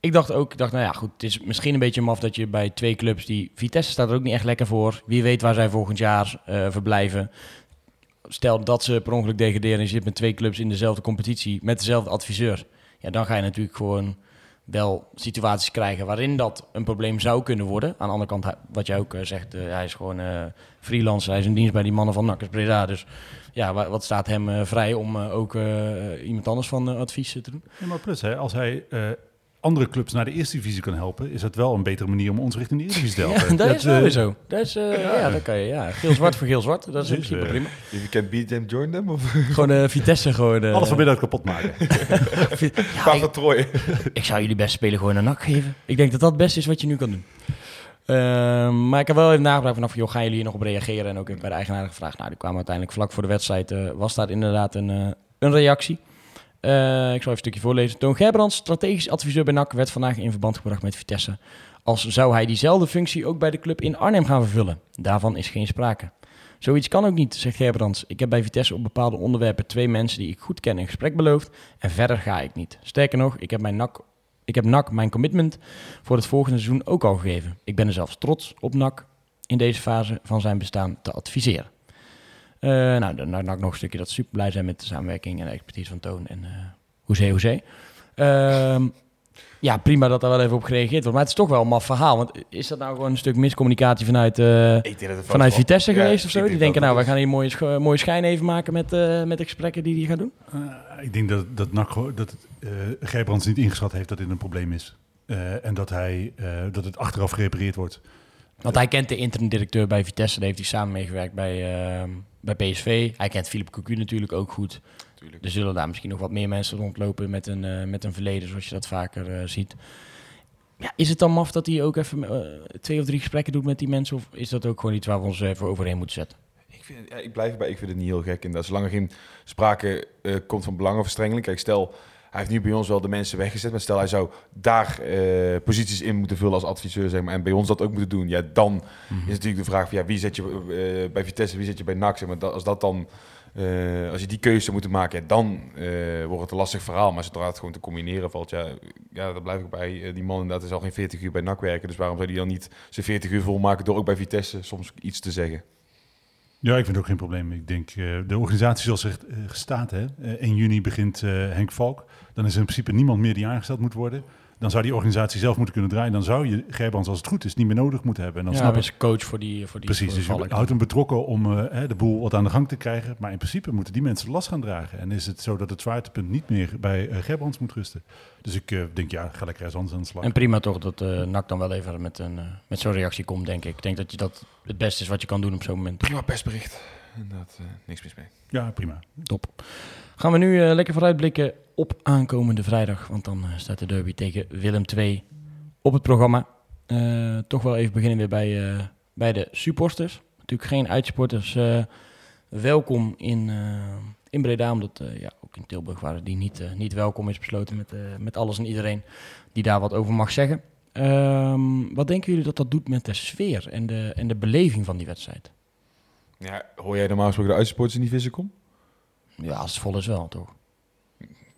ik dacht ook, ik dacht, nou ja, goed, het is misschien een beetje maf dat je bij twee clubs die, Vitesse staat er ook niet echt lekker voor. Wie weet waar zij volgend jaar verblijven. Stel dat ze per ongeluk degraderen en zit met twee clubs in dezelfde competitie met dezelfde adviseur. Ja, dan ga je natuurlijk gewoon wel situaties krijgen waarin dat een probleem zou kunnen worden. Aan de andere kant, wat jij ook eh, zegt, eh, hij is gewoon eh freelancer. Hij is in dienst bij die mannen van Nakkers Breda. Dus ja, wa- wat staat hem vrij om ook iemand anders van advies te doen? Ja, maar plus, hè, als hij andere clubs naar de eerste divisie kan helpen, is dat wel een betere manier om ons richting de eerste divisie te helpen. Ja, dat is eh, sowieso. Dat is, eh, ja. dat kan je. Ja, geel-zwart voor geel-zwart. Dat is in principe eh. prima. If you can beat them, join them? Of Gewoon eh, Vitesse gewoon. eh, Alles van binnenuit kapot maken. ja, ik, van Troje. ik zou jullie best spelen gewoon een nak geven. Ik denk dat dat het beste is wat je nu kan doen. Ehm, maar ik heb wel even nagedacht vanaf, joh, gaan jullie hier nog op reageren? En ook bij de eigenaar gevraagd. Nou, die kwamen uiteindelijk vlak voor de wedstrijd, eh, was daar inderdaad een, eh, een reactie. Eh, ik zal even een stukje voorlezen. Toon Gerbrands, strategisch adviseur bij NAC, werd vandaag in verband gebracht met Vitesse. Als zou hij diezelfde functie ook bij de club in Arnhem gaan vervullen. Daarvan is geen sprake. Zoiets kan ook niet, zegt Gerbrands. Ik heb bij Vitesse op bepaalde onderwerpen twee mensen die ik goed ken een gesprek beloofd. En verder ga ik niet. Sterker nog, ik heb, mijn NAC, ik heb NAC mijn commitment voor het volgende seizoen ook al gegeven. Ik ben er zelfs trots op NAC in deze fase van zijn bestaan te adviseren. Eh, nou, dan NAC nog een stukje dat super blij zijn met de samenwerking en de expertise van Toon en eh hoezee, hoezee. Ehm, ja, prima dat daar wel even op gereageerd wordt. Maar het is toch wel een maf verhaal. Want is dat nou gewoon een stuk miscommunicatie vanuit, eh, vanuit wel- Vitesse Ja, geweest of zo? Die denken, nou, wij is. gaan hier een mooie, sch- mooie schijn even maken met, eh, met de gesprekken die hij gaat doen. Eh, ik denk dat, dat NAC dat eh Gerbrands niet ingeschat heeft dat dit een probleem is. Eh, en dat, hij, eh, dat het achteraf gerepareerd wordt. Want hij kent de interim directeur bij Vitesse, daar heeft hij samen meegewerkt bij, eh, bij PSV. Hij kent Philippe Cocu natuurlijk ook goed. Tuurlijk. Er zullen daar misschien nog wat meer mensen rondlopen met een, eh, met een verleden, zoals je dat vaker eh, ziet. Ja, is het dan maf dat hij ook even eh, twee of drie gesprekken doet met die mensen? Of is dat ook gewoon iets waar we ons even overheen moeten zetten? Ik, vind, ja, ik blijf erbij, ik vind het niet heel gek. En dat zolang er geen sprake komt van belangenverstrengeling. Kijk, stel, hij heeft nu bij ons wel de mensen weggezet. Maar stel, hij zou daar eh, posities in moeten vullen als adviseur. Zeg maar, en bij ons dat ook moeten doen. Ja, dan is natuurlijk de vraag van ja, wie zet je eh, bij Vitesse, wie zet je bij NAC? Zeg maar, dat, als dat dan... eh, als je die keuze moeten maken, ja, dan wordt het een lastig verhaal. Maar zodra het gewoon te combineren valt, ja, ja daar blijf ik bij. Die man inderdaad is al geen 40 uur bij NAC werken. Dus waarom zou hij dan niet zijn 40 uur volmaken door ook bij Vitesse soms iets te zeggen? Ja, ik vind ook geen probleem. Ik denk, eh, de organisatie zoals er eh, staat, hè, eh, 1 juni begint eh, Henk Valk. Dan is er in principe niemand meer die aangesteld moet worden. Dan zou die organisatie zelf moeten kunnen draaien. Dan zou je Gerbrands, als het goed is, niet meer nodig moeten hebben. En dan Ja, snap hij ik is coach voor die, voor die Precies, voor dus je houdt hem betrokken om eh, hè, de boel wat aan de gang te krijgen. Maar in principe moeten die mensen last gaan dragen. En is het zo dat het zwaartepunt niet meer bij eh Gerbrands moet rusten. Dus ik eh, denk, ja, ga lekker ergens anders aan de slag. En prima toch dat eh NAC dan wel even met, een, met zo'n reactie komt, denk ik. Ik denk dat je dat het beste is wat je kan doen op zo'n moment. Prima persbericht. Inderdaad, eh, niks mis mee. Ja, prima. Top. Gaan we nu eh, lekker vooruitblikken op aankomende vrijdag. Want dan eh, staat de derby tegen Willem II op het programma. Eh, toch wel even beginnen weer bij, bij de supporters. Natuurlijk geen uitsporters. welkom in, in Breda. Omdat ja, ook in Tilburg waren die niet, niet welkom is besloten met, met alles en iedereen die daar wat over mag zeggen. Ehm, wat denken jullie dat dat doet met de sfeer en de, en de beleving van die wedstrijd? Ja, hoor jij normaal gesproken de uitsporters in die vissenkom? Ja, als het vol is wel, toch?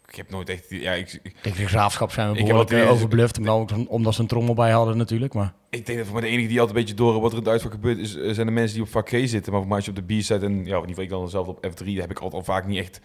Ik heb nooit echt... Ja, ik, ik, Tegen de graafschap zijn we Ik heb behoorlijk eh, overbluft. Omdat, omdat ze een trommel bij hadden natuurlijk. Maar ik denk dat voor mij de enige die altijd een beetje door wat er in het uitvak gebeurt, is, eh, zijn de mensen die op vak G zitten. Maar voor mij als je op de B-side en ja, in ieder geval ik dan zelf op F3, heb ik altijd al vaak niet echt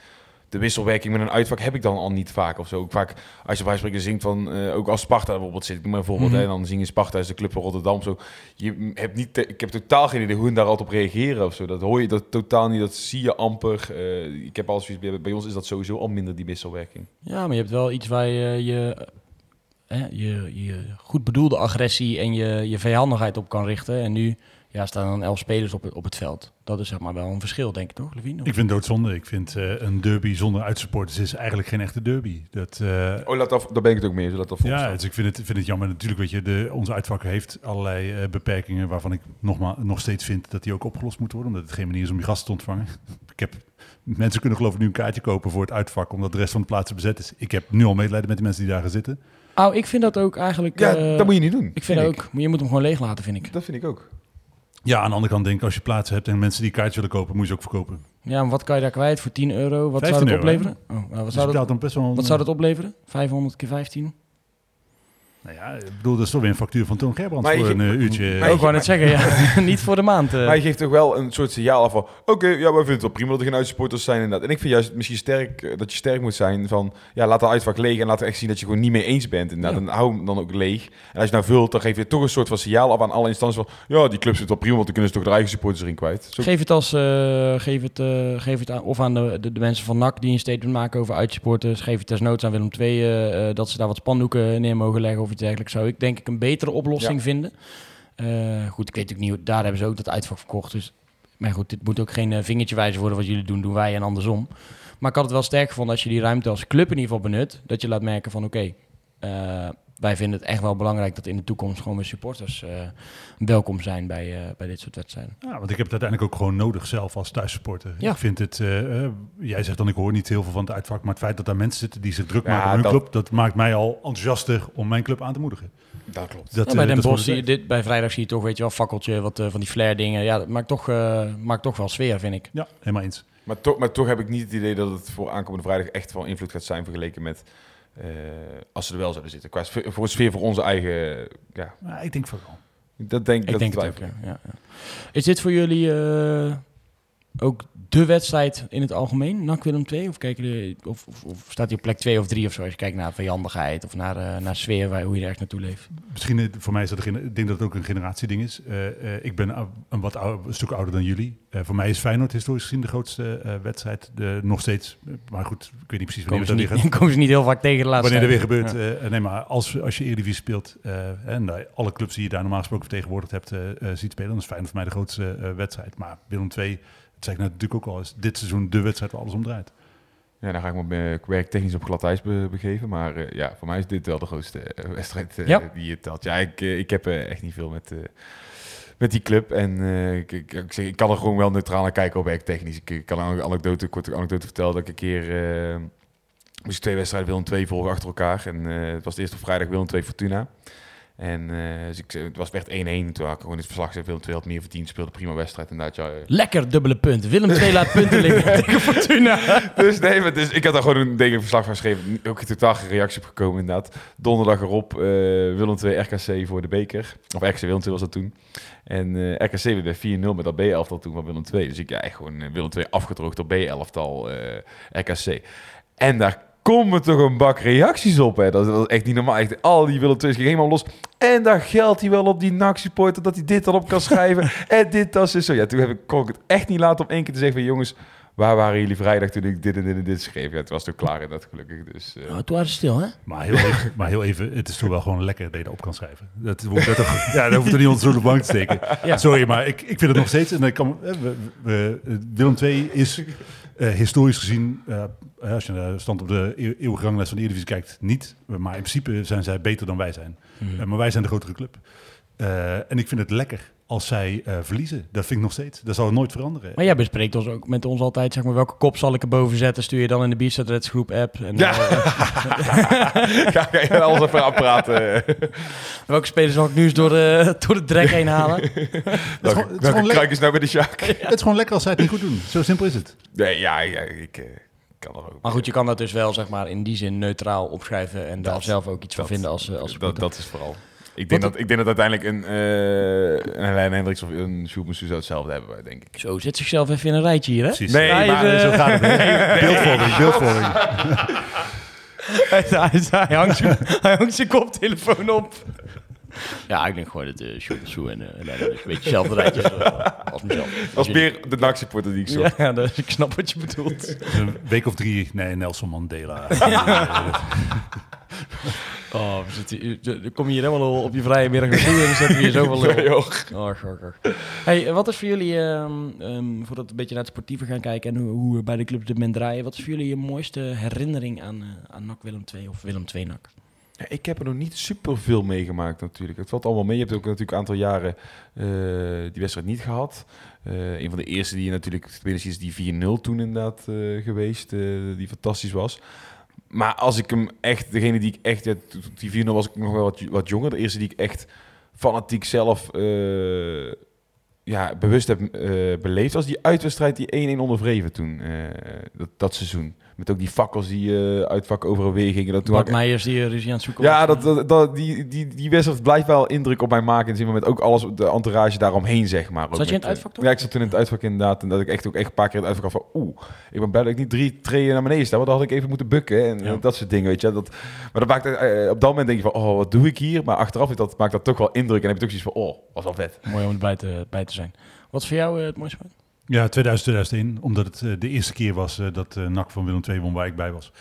de wisselwerking met een uitvak heb ik dan al niet vaak of zo. Ook vaak als je bij spreken zingt van, eh, ook als Sparta bijvoorbeeld zit, ik maar bijvoorbeeld, Mhm. hè, dan zingen Sparta is de club van Rotterdam zo. Je hebt niet, ik heb totaal geen idee hoe hun daar altijd op reageren of zo. Dat hoor je dat totaal niet, dat zie je amper. Eh, ik heb al zoiets, bij, bij ons is dat sowieso al minder die wisselwerking. Ja, maar je hebt wel iets waar je je, eh, je, je goed bedoelde agressie en je, je vijandigheid op kan richten. En nu ja, staan dan elf spelers op het, op het veld. Dat is zeg maar wel een verschil, denk ik toch, Levine? Ik vind doodzonde. Ik vind eh, een derby zonder uitsupporters is eigenlijk geen echte derby. Dat, eh, Oh, laat af, daar ben ik het ook mee, dat ja, dus ik vind het, vind het jammer. Natuurlijk, weet je, de, onze uitvakker heeft allerlei eh, beperkingen waarvan ik nogmaals, nog steeds vind dat die ook opgelost moeten worden. Omdat het geen manier is om die gasten te ontvangen. Ik heb, mensen kunnen geloof ik nu een kaartje kopen voor het uitvak, omdat de rest van de plaatsen bezet is. Ik heb nu al medelijden met de mensen die daar gaan zitten. Oh, ik vind dat ook eigenlijk... Ja, dat moet je niet doen. Ik vind ook, maar je moet hem gewoon leeg laten, vind ik. Dat vind ik ook. Ja, aan de andere kant denk ik, als je plaatsen hebt en mensen die kaartjes willen kopen, moet je ze ook verkopen. Ja, maar wat kan je daar kwijt voor 10 euro? Wat zou 15 dat euro, opleveren? Oh, nou, wat, Dus zou dat, betaalt dan best wel... wat zou dat opleveren? 500 keer 15? Nou ja, ik bedoel, dat is toch weer een factuur van Toon je voor een eh, uurtje. maar ik wou net zeggen, ja. niet voor de maand. eh. Maar je geeft toch wel een soort signaal af van... Oké, ja, wij vinden het wel prima dat er geen uitsupporters zijn inderdaad. En ik vind juist misschien sterk eh, dat je sterk moet zijn van... Ja, laat de uitvak leeg en laat echt zien dat je gewoon niet mee eens bent inderdaad. En hou hem dan ook leeg. En als je nou vult, dan geef je toch een soort van signaal af aan alle instanties van... Ja, die club zit wel prima, want dan kunnen ze toch de eigen supporters erin kwijt. Zo, Geef het, als, eh, geef het, eh, geef het aan, of aan de, de, de mensen van NAC die een statement maken over uitsupporters. Geef het desnoods aan Willem II dat ze daar wat spandoeken neer mogen leggen of iets dergelijks. Zou ik denk ik een betere oplossing Ja. vinden. Eh, goed, ik weet natuurlijk niet, daar hebben ze ook dat uitvak verkocht. Dus, maar goed, dit moet ook geen eh, vingertje wijzen worden wat jullie doen, doen wij en andersom. Maar ik had het wel sterk gevonden als je die ruimte als club in ieder geval benut. Dat je laat merken van oké, eh, wij vinden het echt wel belangrijk dat in de toekomst gewoon weer supporters eh, welkom zijn bij, eh, bij dit soort wedstrijden. Ja, want ik heb het uiteindelijk ook gewoon nodig zelf als thuissupporter. Ja. Ik vind het, eh, jij zegt dan ik hoor niet heel veel van het uitvak, maar het feit dat daar mensen zitten die zich druk Ja, maken om hun dat- club, dat maakt mij al enthousiaster om mijn club aan te moedigen. dat klopt. Dat, Ja, bij Den Bosch, dit, bij vrijdag zie je toch, weet je wel, fakkeltje, wat van die flair dingen. Ja, dat maakt toch, eh, maakt toch wel sfeer, vind ik. Ja, helemaal eens. Maar toch, maar toch heb ik niet het idee dat het voor aankomende vrijdag echt van invloed gaat zijn vergeleken met... eh, als ze er wel zouden zitten. Qua sfeer, voor een sfeer voor onze eigen... Ja, ik denk vooral. dat denk Ik dat denk het ook. Ja, ja. Is dit voor jullie eh, ook de wedstrijd in het algemeen, NAC Willem 2? Of, kijken of, of, of staat hij op plek 2 of 3 of zo? Als je kijkt naar vijandigheid of naar, eh, naar sfeer, waar, hoe je er echt naartoe leeft. Misschien, eh, voor mij is dat, ik denk dat het ook een generatieding is. Eh, ik ben een, wat een stuk ouder dan jullie. Voor mij is Feyenoord historisch gezien de grootste wedstrijd. De, nog steeds, maar goed, ik weet niet precies wanneer Komen dat niet, gaat. komen ze niet heel vaak tegen de laatste Wanneer er weer gebeurt. nee, maar als, als je Eredivisie speelt en alle clubs die je daar normaal gesproken vertegenwoordigd hebt ziet spelen, dan is Feyenoord voor mij de grootste wedstrijd. Maar Willem II, dat zeg ik natuurlijk ook al, is dit seizoen de wedstrijd waar alles om draait. Ja, dan ga ik me werktechnisch op glad ijs be- begeven. Maar eh, ja, voor mij is dit wel de grootste eh, wedstrijd eh, Ja. die je telt. Ja, ik, ik heb echt niet veel met, eh, met die club. En eh, ik, ik, ik, zeg, ik kan er gewoon wel neutraal naar kijken op werktechnisch. Ik, ik kan een anekdote, korte anekdote vertellen dat ik een keer... eh moest ik twee wedstrijden Willem 2 volgen achter elkaar. En eh, het was de eerste op vrijdag Willem 2 Fortuna. En eh, dus ik, zei- het was, werd 1-1. Toen had ik gewoon in het verslag gezegd, Willem 2 had meer verdiend. Speelde prima wedstrijd. Inderdaad, ja, eh, Lekker dubbele punt. Willem 2 laat punten liggen tegen Fortuna. dus nee, maar dus ik had daar gewoon een ding verslag van geschreven. Ook totaal geen reactie op gekomen inderdaad. Donderdag erop eh Willem 2 RKC voor de beker. Of RKC Willem 2 was dat toen. En eh, RKC weer 4-0 met dat B-elftal toen van Willem 2. Dus ik ja, echt gewoon Willem 2 afgedroogd op B-elftal RKC. En daar komen toch een bak reacties op. Hè. Dat, dat is echt niet normaal. Echt, al die Willem 2's gingen helemaal los. En daar geldt hij wel op die NAC-supporter dat hij dit dan op kan schrijven. en dit, dat is zo. Ja, toen heb ik, kon ik het echt niet laten om één keer te zeggen van jongens... Waar waren jullie vrijdag toen ik dit en dit en dit schreef? Ja, het was toch klaar in dat gelukkig. Dus, eh, Nou, toen waren ze stil, hè? Maar heel, even, maar heel even, het is toch wel gewoon lekker dat je dat op kan schrijven. Dat, dat ja, dat hoeft er niet onder zo'n bank te steken. Ja. Sorry, maar ik, ik vind het nog steeds... En ik kan, we, we, Willem II is eh, historisch gezien, eh, als je naar de stand op de eeuw- eeuwige ranglijst van de Eredivisie kijkt, niet. Maar in principe zijn zij beter dan wij zijn. Mhm. Eh, maar wij zijn de grotere club. Eh, en ik vind het lekker als zij eh, verliezen. Dat vind ik nog steeds. Dat zal nooit veranderen. Maar jij bespreekt ons ook met ons altijd, zeg maar, welke kop zal ik erboven zetten? Stuur je dan in de Bierstad groep app. En, Ja. eh, ga ik alles even aanpraten. welke spelers zal ik nu eens door de, door de drek heen halen? Het is gewoon- het is Welke, kruik is nou bij de Sjaak? het is gewoon lekker als zij het niet goed doen. Zo simpel is het. Nee, ja, ja ik eh, kan er ook. Maar goed, je kan dat dus wel, zeg maar, in die zin neutraal opschrijven en daar Dat- zelf ook iets van dat- vinden als, als dat, dat is vooral. Ik denk, dat, ik denk dat uiteindelijk een, eh een Helene Hendricks of een Sjoerd Moussou zou hetzelfde hebben, denk ik. Zo, zet zichzelf even in een rijtje hier, hè? Precies. Nee, Hij maar eh, Zo gaat het. hè? Beeldvorming, beeldvorming. hij, hij, hij hangt zijn- hij hangt zijn koptelefoon op. Ja, ik denk gewoon dat uh, Sjoerd en uh, Helene een beetje hetzelfde rijtje als, eh, als mezelf. Als meer de NAC-supporter die ik zocht. Ja, dus ik snap wat je bedoelt. Een week of drie, nee, Nelson Mandela. Oh, we zitten hier- dan kom je hier helemaal op je vrije middag naartoe en dan zetten we hier zoveel lul. Oh. Hey, wat is voor jullie, ehm, ehm, voordat we een beetje naar het sportieve gaan kijken en hoe, hoe we bij de club dit moment draaien, wat is voor jullie je mooiste herinnering aan, eh, aan NAC Willem II of Willem II NAC? Ja, ik heb er nog niet super veel meegemaakt natuurlijk. Het valt allemaal mee. Je hebt ook natuurlijk een aantal jaren eh, die wedstrijd niet gehad. Eh, een van de eerste die je natuurlijk is die 4-0 toen inderdaad eh, geweest. die fantastisch was. Maar als ik hem echt, degene die ik echt, die 4-0 was ik nog wel wat, jonger. De eerste die ik echt fanatiek zelf ja, bewust heb beleefd, was die uitwedstrijd die 1-1 onder Vreven toen, dat, dat seizoen. Met ook die fakkels die eh uit vak overal weer gingen. Dat toen had Bart Meijers die eh, ruzie aan het zoeken ja, was. dat, dat, dat- die, die, die wedstrijd blijft wel indruk op mij maken. In zin van met ook alles, de entourage daaromheen, zeg maar. Ook Zat je in het uitvak eh, toen? Ja, ik zat toen in het uitvak inderdaad. En dat ik echt ook echt een paar keer in het uitvak had van... Oeh, ik ben blij dat ik niet drie treden naar beneden sta. Want dan had ik even moeten bukken. En Ja. eh, dat soort dingen, weet je. Dat, maar dat maakt, eh, op dat moment denk je van... Oh, wat doe ik hier? Maar achteraf is dat, maakt dat toch wel indruk. En heb je ook zoiets van... Oh, was wel vet. Mooi om erbij te, bij te zijn. Wat is voor jou eh, het mooiste moment? Ja, 2000, 2001, omdat het eh, de eerste keer was eh, dat eh NAC van Willem II won waar ik bij was.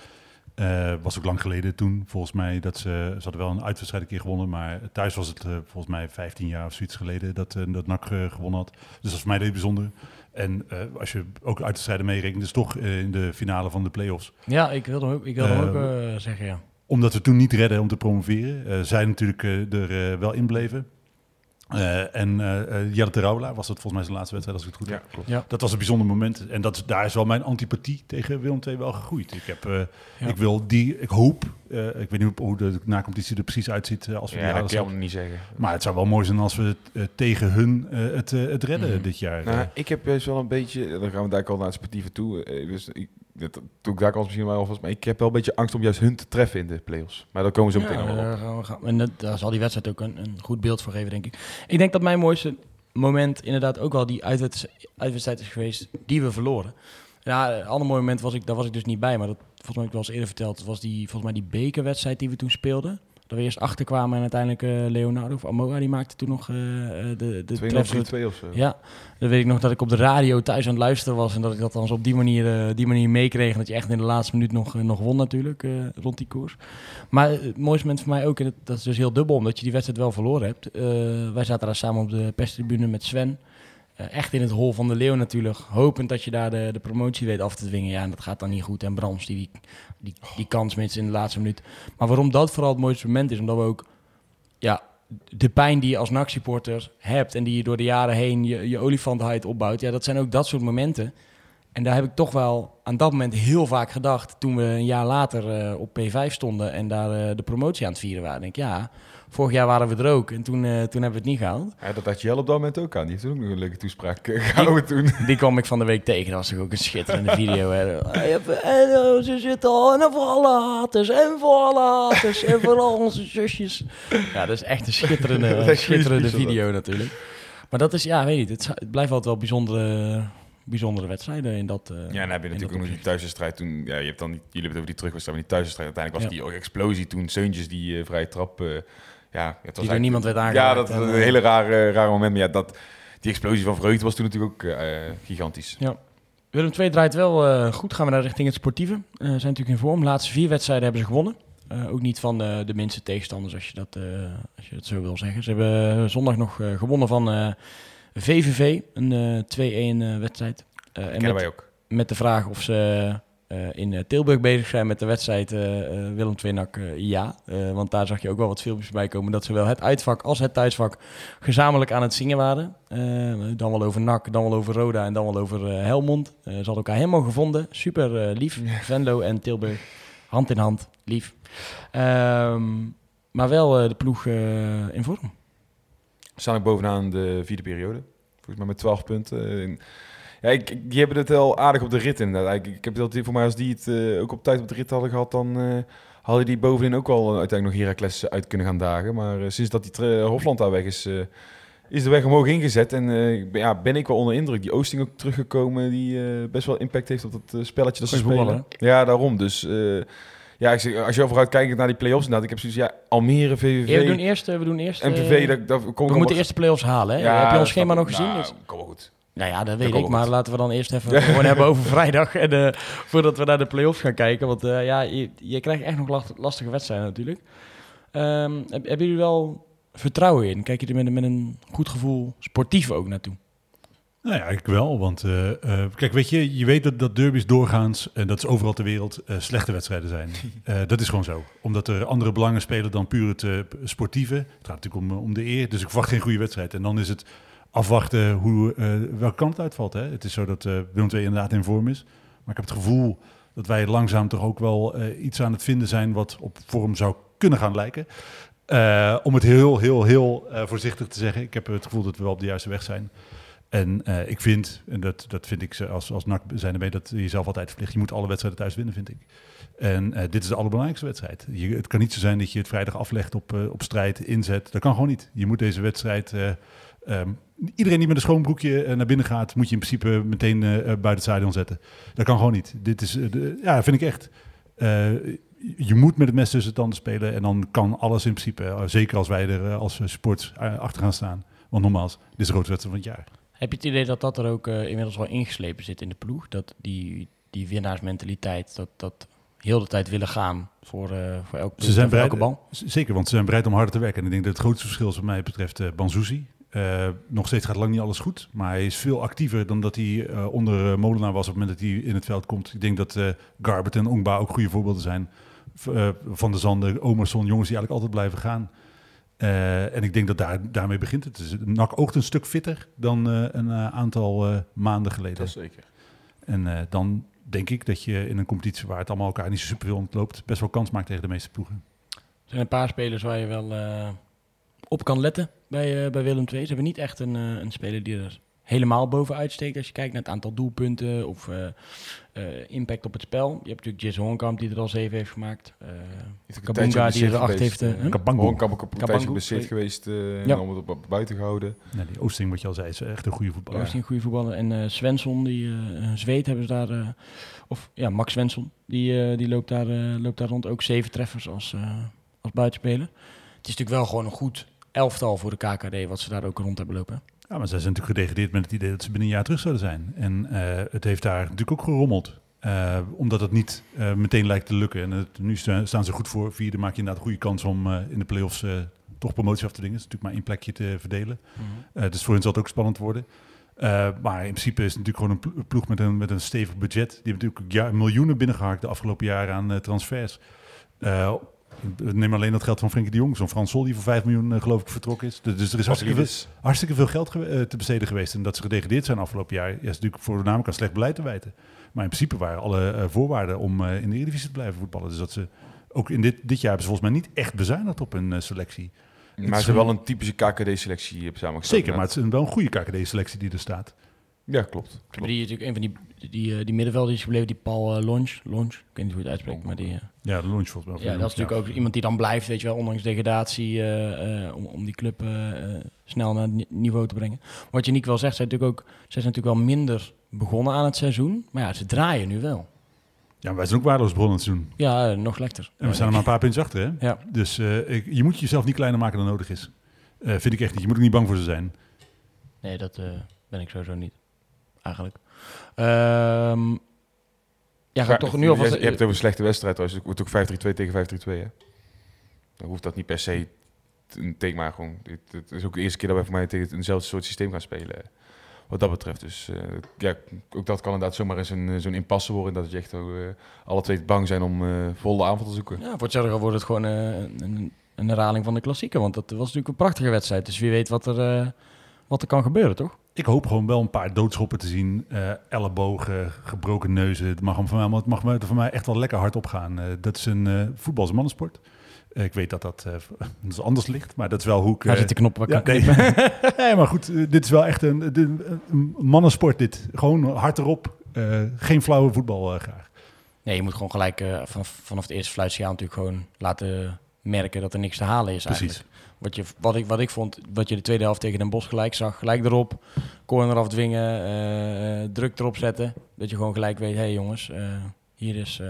Eh, was ook lang geleden toen, volgens mij, dat ze, ze hadden wel een uitwedstrijd een keer gewonnen, maar thuis was het volgens mij 15 jaar of zoiets geleden dat, dat NAC gewonnen had. Dus dat is voor mij heel bijzonder. En als je ook uitwedstrijden meerekent, is toch in de finale van de play-offs. Ja, ik wilde ook, ik wilde ook zeggen, ja. Omdat we toen niet redden om te promoveren, zij natuurlijk er wel in bleven. Eh, en eh uh, Jelle Terouwelaar was dat volgens mij zijn laatste wedstrijd, als ik het goed heb. klopt. Ja. Dat was een bijzonder moment. En dat, daar is wel mijn antipathie tegen Willem II wel gegroeid. Ik, heb, eh, Ja. ik wil die, ik hoop, eh, ik weet niet hoe de nacompetitie er precies uitziet als we die Ja, dat halen kan allemaal niet zeggen. Maar het zou wel mooi zijn als we het, tegen hun eh, het, het redden Mhm. dit jaar. Nou, ik heb juist wel een beetje, dan gaan we daar al naar het sportieve toe. Dus ik, dat, toen ik daar al misschien wel alvast, maar ik heb wel een beetje angst om juist hun te treffen in de play-offs. Maar daar komen zo meteen Ja, wel op. En dat, daar zal die wedstrijd ook een, een goed beeld voor geven, denk ik. Ik denk dat mijn mooiste moment inderdaad ook wel die uitwed- uitwedstrijd is geweest die we verloren. Ja, een ander mooi moment was ik, daar was ik dus niet bij, maar dat volgens mij heb ik wel eens eerder verteld. was die, volgens mij die bekerwedstrijd die we toen speelden. Dat we eerst achterkwamen en uiteindelijk eh, Leonardo of Amoa, die maakte toen nog eh, de, de 2 treffer. 2 of zo. Ja, dan weet ik nog dat ik op de radio thuis aan het luisteren was en dat ik dat dan op die manier, die manier meekreeg. En dat je echt in de laatste minuut nog, nog won natuurlijk, rond die koers. Maar het mooiste moment voor mij ook, en dat, dat is dus heel dubbel, omdat je die wedstrijd wel verloren hebt. Wij zaten daar samen op de perstribune met Sven. Eh, echt in het hol van de leeuw natuurlijk. Hopend dat je daar de, de promotie weet af te dwingen. Ja, en dat gaat dan niet goed. En Brams, die, die, die kans mits in de laatste minuut. Maar waarom dat vooral het mooiste moment is, omdat we ook... Ja, de pijn die je als NAC-supporter hebt... en die je door de jaren heen je, je olifantenheid opbouwt... Ja, dat zijn ook dat soort momenten. En daar heb ik toch wel aan dat moment heel vaak gedacht... toen we een jaar later eh, op P5 stonden... en daar eh, de promotie aan het vieren waren. denk ik, ja, vorig jaar waren we er ook. En toen, eh, toen hebben we het niet gehaald. Ja, dat had Jelle op dat moment ook aan. Die heeft ook nog een leuke toespraak eh, gehouden toen. Die kwam ik van de week tegen. Dat was toch ook een schitterende video. Hè? En ze zitten al en voor alle haters en voor alle haters en voor al onze zusjes. Ja, dat is echt een schitterende, schitterende video natuurlijk. Maar dat is, ja, weet je, het, blijft altijd wel bijzondere, bijzondere wedstrijden in dat. eh, Ja, en dan heb je natuurlijk ook nog die thuiswedstrijd toen. Ja, je hebt dan jullie hebben het over die terugwedstrijd, maar die thuiswedstrijd. Uiteindelijk was Ja. die explosie toen. Seuntjes die eh, vrije trap. Ja, het was Die niemand werd Ja, aangeraakt. dat was en, een eh, hele rare, rare moment. Maar ja, dat, die explosie van vreugde was toen natuurlijk ook eh, gigantisch. Willem II draait wel eh, goed. Gaan we naar richting het sportieve. Zijn natuurlijk in vorm. De laatste vier wedstrijden hebben ze gewonnen. Ook niet van de minste tegenstanders, als je, dat, als je dat zo wil zeggen. Ze hebben zondag nog gewonnen van VVV. Een eh 2-1 eh, wedstrijd. En met, wij ook. met de vraag of ze eh, in eh, Tilburg bezig zijn met de wedstrijd eh, eh, Willem II NAC, eh, ja. Eh, want daar zag je ook wel wat filmpjes bij komen dat zowel het uitvak als het thuisvak gezamenlijk aan het zingen waren. Eh, dan wel over NAC, dan wel over Roda en dan wel over eh, Helmond. Eh, ze hadden elkaar helemaal gevonden. Super eh, lief. Venlo en Tilburg, hand in hand, lief. Ehm, maar wel eh, de ploeg eh, in vorm. Staan ook bovenaan de vierde periode. Volgens mij met 12 punten. En ja, ik, die hebben het wel aardig op de rit inderdaad. Ik, ik heb dat voor mij als die het eh, ook op tijd op de rit hadden gehad, dan eh, hadden die bovenin ook wel eh, uiteindelijk nog Heracles uit kunnen gaan dagen. Maar sinds dat die Hofland daar weg is, is de weg omhoog ingezet. En ja, ben ik wel onder indruk. Die Oosting ook teruggekomen, die best wel impact heeft op eh, spelletje dat ze spelen. Ja, daarom. Dus ja, ik zeg, als je vooruit kijkt naar die play-offs, inderdaad, ik heb zoiets, ja, Almere, VVV, Ja, we doen eerst, we doen eerst dat, dat we moeten eerst de play-offs halen. Hè? Heb je ons schema nog gezien? Nou, Dus- kom goed. Nou ja, dat weet ik. Maar laten we dan eerst even gewoon hebben over vrijdag. En, eh, voordat we naar de play-offs gaan kijken. Want eh, ja, je, je krijgt echt nog last- lastige wedstrijden natuurlijk. Ehm, heb, hebben jullie wel vertrouwen in? Kijk je er met, een- met een goed gevoel sportief ook naartoe? Nou ja, ik wel. Want eh, kijk, weet je, je weet dat, dat derbies doorgaans, en dat is overal ter wereld, slechte wedstrijden zijn. Dat is gewoon zo. Omdat er andere belangen spelen dan puur het sportieve. Het gaat natuurlijk om, om de eer. Dus ik verwacht geen goede wedstrijd. En dan is het afwachten hoe, eh, welke kant het uitvalt. Hè? Het is zo dat eh Willem II inderdaad in vorm is. Maar ik heb het gevoel dat wij langzaam toch ook wel eh, iets aan het vinden zijn wat op vorm zou kunnen gaan lijken. Om het heel, heel, heel voorzichtig te zeggen. Ik heb het gevoel dat we wel op de juiste weg zijn. En ik vind, en dat, dat vind ik als, als NAC zijn erbij, dat je jezelf altijd verplicht. Je moet alle wedstrijden thuis winnen, vind ik. En dit is de allerbelangrijkste wedstrijd. Je, het kan niet zo zijn dat je het vrijdag aflegt op, op strijd, inzet. Dat kan gewoon niet. Je moet deze wedstrijd... eh, ehm, iedereen die met een schoon broekje eh, naar binnen gaat, moet je in principe meteen eh, eh, buiten het stadion zetten. Dat kan gewoon niet. Dit is, de, ja, vind ik echt. Je moet met het mes tussen de tanden spelen en dan kan alles in principe. zeker als wij er als sport achter gaan staan. Want nogmaals, dit is de grootste wedstrijd van het jaar. Heb je het idee dat dat er ook inmiddels wel ingeslepen zit in de ploeg? Dat die, die winnaarsmentaliteit, dat, dat heel de tijd willen gaan voor, eh, voor elk Ze zijn bereid, elke bal? Zeker, want ze zijn bereid om harder te werken. En ik denk dat het grootste verschil is wat mij betreft Banzuzi. Eh, nog steeds gaat lang niet alles goed, maar hij is veel actiever dan dat hij eh, onder eh, Molenaar was op het moment dat hij in het veld komt. Ik denk dat eh Garbert en Ongba ook goede voorbeelden zijn. Eh, van de Zanden, Omerson, jongens die eigenlijk altijd blijven gaan. Eh, en ik denk dat daar, daarmee begint het. Dus NAC oogt een stuk fitter dan eh, een aantal eh, maanden geleden. Dat is zeker. En eh, dan denk ik dat je in een competitie waar het allemaal elkaar niet zo superveel ontloopt, best wel kans maakt tegen de meeste ploegen. Er zijn een paar spelers waar je wel eh, op kan letten bij, eh, bij Willem II. Ze hebben niet echt een, eh, een speler die er helemaal bovenuit steekt als je kijkt naar het aantal doelpunten of eh, eh, impact op het spel. Je hebt natuurlijk Jesse Hoornkamp die er al zeven heeft gemaakt. Eh een Kabunga die er acht heeft. Kabango. Ook een tijdje geblesseerd geweest eh en Ja. allemaal op, op buiten gehouden. Nou, die Oosting, wat je al zei, is echt een goede voetballer. Een goede voetballer. En eh Svensson, die eh Zweed hebben ze daar. eh, of ja, Max Svensson, die, die loopt, daar, loopt daar rond. Ook zeven treffers als, eh, als buitenspeler. Het is natuurlijk wel gewoon een goed elftal voor de KKD, wat ze daar ook rond hebben lopen. Ja, maar zij zijn natuurlijk gedegradeerd met het idee dat ze binnen een jaar terug zouden zijn. En eh, het heeft daar natuurlijk ook gerommeld. Eh, omdat het niet eh, meteen lijkt te lukken. En het, nu sta- staan ze goed voor. Vierde maak je inderdaad een goede kans om in de play-offs toch promotie af te dingen. Het is natuurlijk maar één plekje te verdelen. Eh, dus voor hen zal het ook spannend worden. Maar in principe is het natuurlijk gewoon een plo- ploeg met een, met een stevig budget. Die hebben natuurlijk ja, miljoenen binnengeharkt de afgelopen jaren aan eh, transfers. Neem alleen dat geld van Frenkie de Jong. Zo'n Frans Sol die voor 5 miljoen eh, geloof ik vertrokken is. Dus er is hartstikke veel, Pavlidis. hartstikke veel geld eh, te besteden geweest. En dat ze gedegradeerd zijn afgelopen jaar, ja, is natuurlijk voornamelijk aan slecht beleid te wijten. Maar in principe waren alle eh, voorwaarden om in de Eredivisie te blijven voetballen. Dus dat ze ook in dit, dit jaar hebben ze volgens mij niet echt bezuinigd op hun selectie. Maar ze hebben wel een typische KKD-selectie samengesteld. Zeker, maar het is wel een goede KKD-selectie die er staat. Ja, klopt. Die natuurlijk een van die, die, eh, die middenvelder die is gebleven, die Paul uh, ik weet niet hoe je het uitspreekt, maar die... eh, Ja, de launch volgens mij. ja, dat is natuurlijk ook iemand die dan blijft, weet je wel, ondanks degradatie, om, om die club snel naar het ni- niveau te brengen. Wat je niet wel zegt, zijn natuurlijk ook, zij zijn natuurlijk wel minder begonnen aan het seizoen, maar ja, ze draaien nu wel. Ja, wij zijn ook waardeloos begonnen te doen. Ja, nog slechter. En we staan er maar een paar puntjes achter, hè? Ja. Dus ik- je moet jezelf niet kleiner maken dan nodig is. Vind ik echt niet. Je moet ook niet bang voor ze zijn. Nee, dat ben ik sowieso niet, eigenlijk. Ehm ja, gaat toch nu alvast... je hebt het over een slechte wedstrijd trouwens. Het wordt ook 5-3-2 tegen 5-3-2, hè? Dan hoeft dat niet per se een teken, maar gewoon... Het, is ook de eerste keer dat wij voor mij tegen eenzelfde soort systeem gaan spelen. Wat dat betreft. Dus eh, ja, ook dat kan inderdaad zomaar eens een, zo'n impasse worden. Dat je echt eh, alle twee bang zijn om eh volle aanval te zoeken. Ja, voor hetzelfde wordt het gewoon eh, een, een herhaling van de klassieker. Want dat was natuurlijk een prachtige wedstrijd. Dus wie weet wat er, eh, wat er kan gebeuren, toch? Ik hoop gewoon wel een paar doodschoppen te zien. eh, ellebogen, gebroken neuzen. Het mag, hem van mij, het mag me- van mij echt wel lekker hard opgaan. Eh, dat is een eh voetbal mannensport. Eh, ik weet dat dat, eh, anders ligt, maar dat is wel hoe ik... Waar eh, zit de knop? Waar ja, kan nee. knippen? nee, maar goed, dit is wel echt een, mannensport dit. Gewoon hard erop. Eh, geen flauwe voetbal eh, graag. Nee, je moet gewoon gelijk eh, vanaf, vanaf het eerste fluitsignaal natuurlijk gewoon laten merken dat er niks te halen is Precies. eigenlijk. Wat, je, wat, ik, wat ik vond, wat je de tweede helft tegen Den Bosch gelijk zag, gelijk erop, corner afdwingen, eh, druk erop zetten. Dat je gewoon gelijk weet, hé hey jongens, eh, hier, is,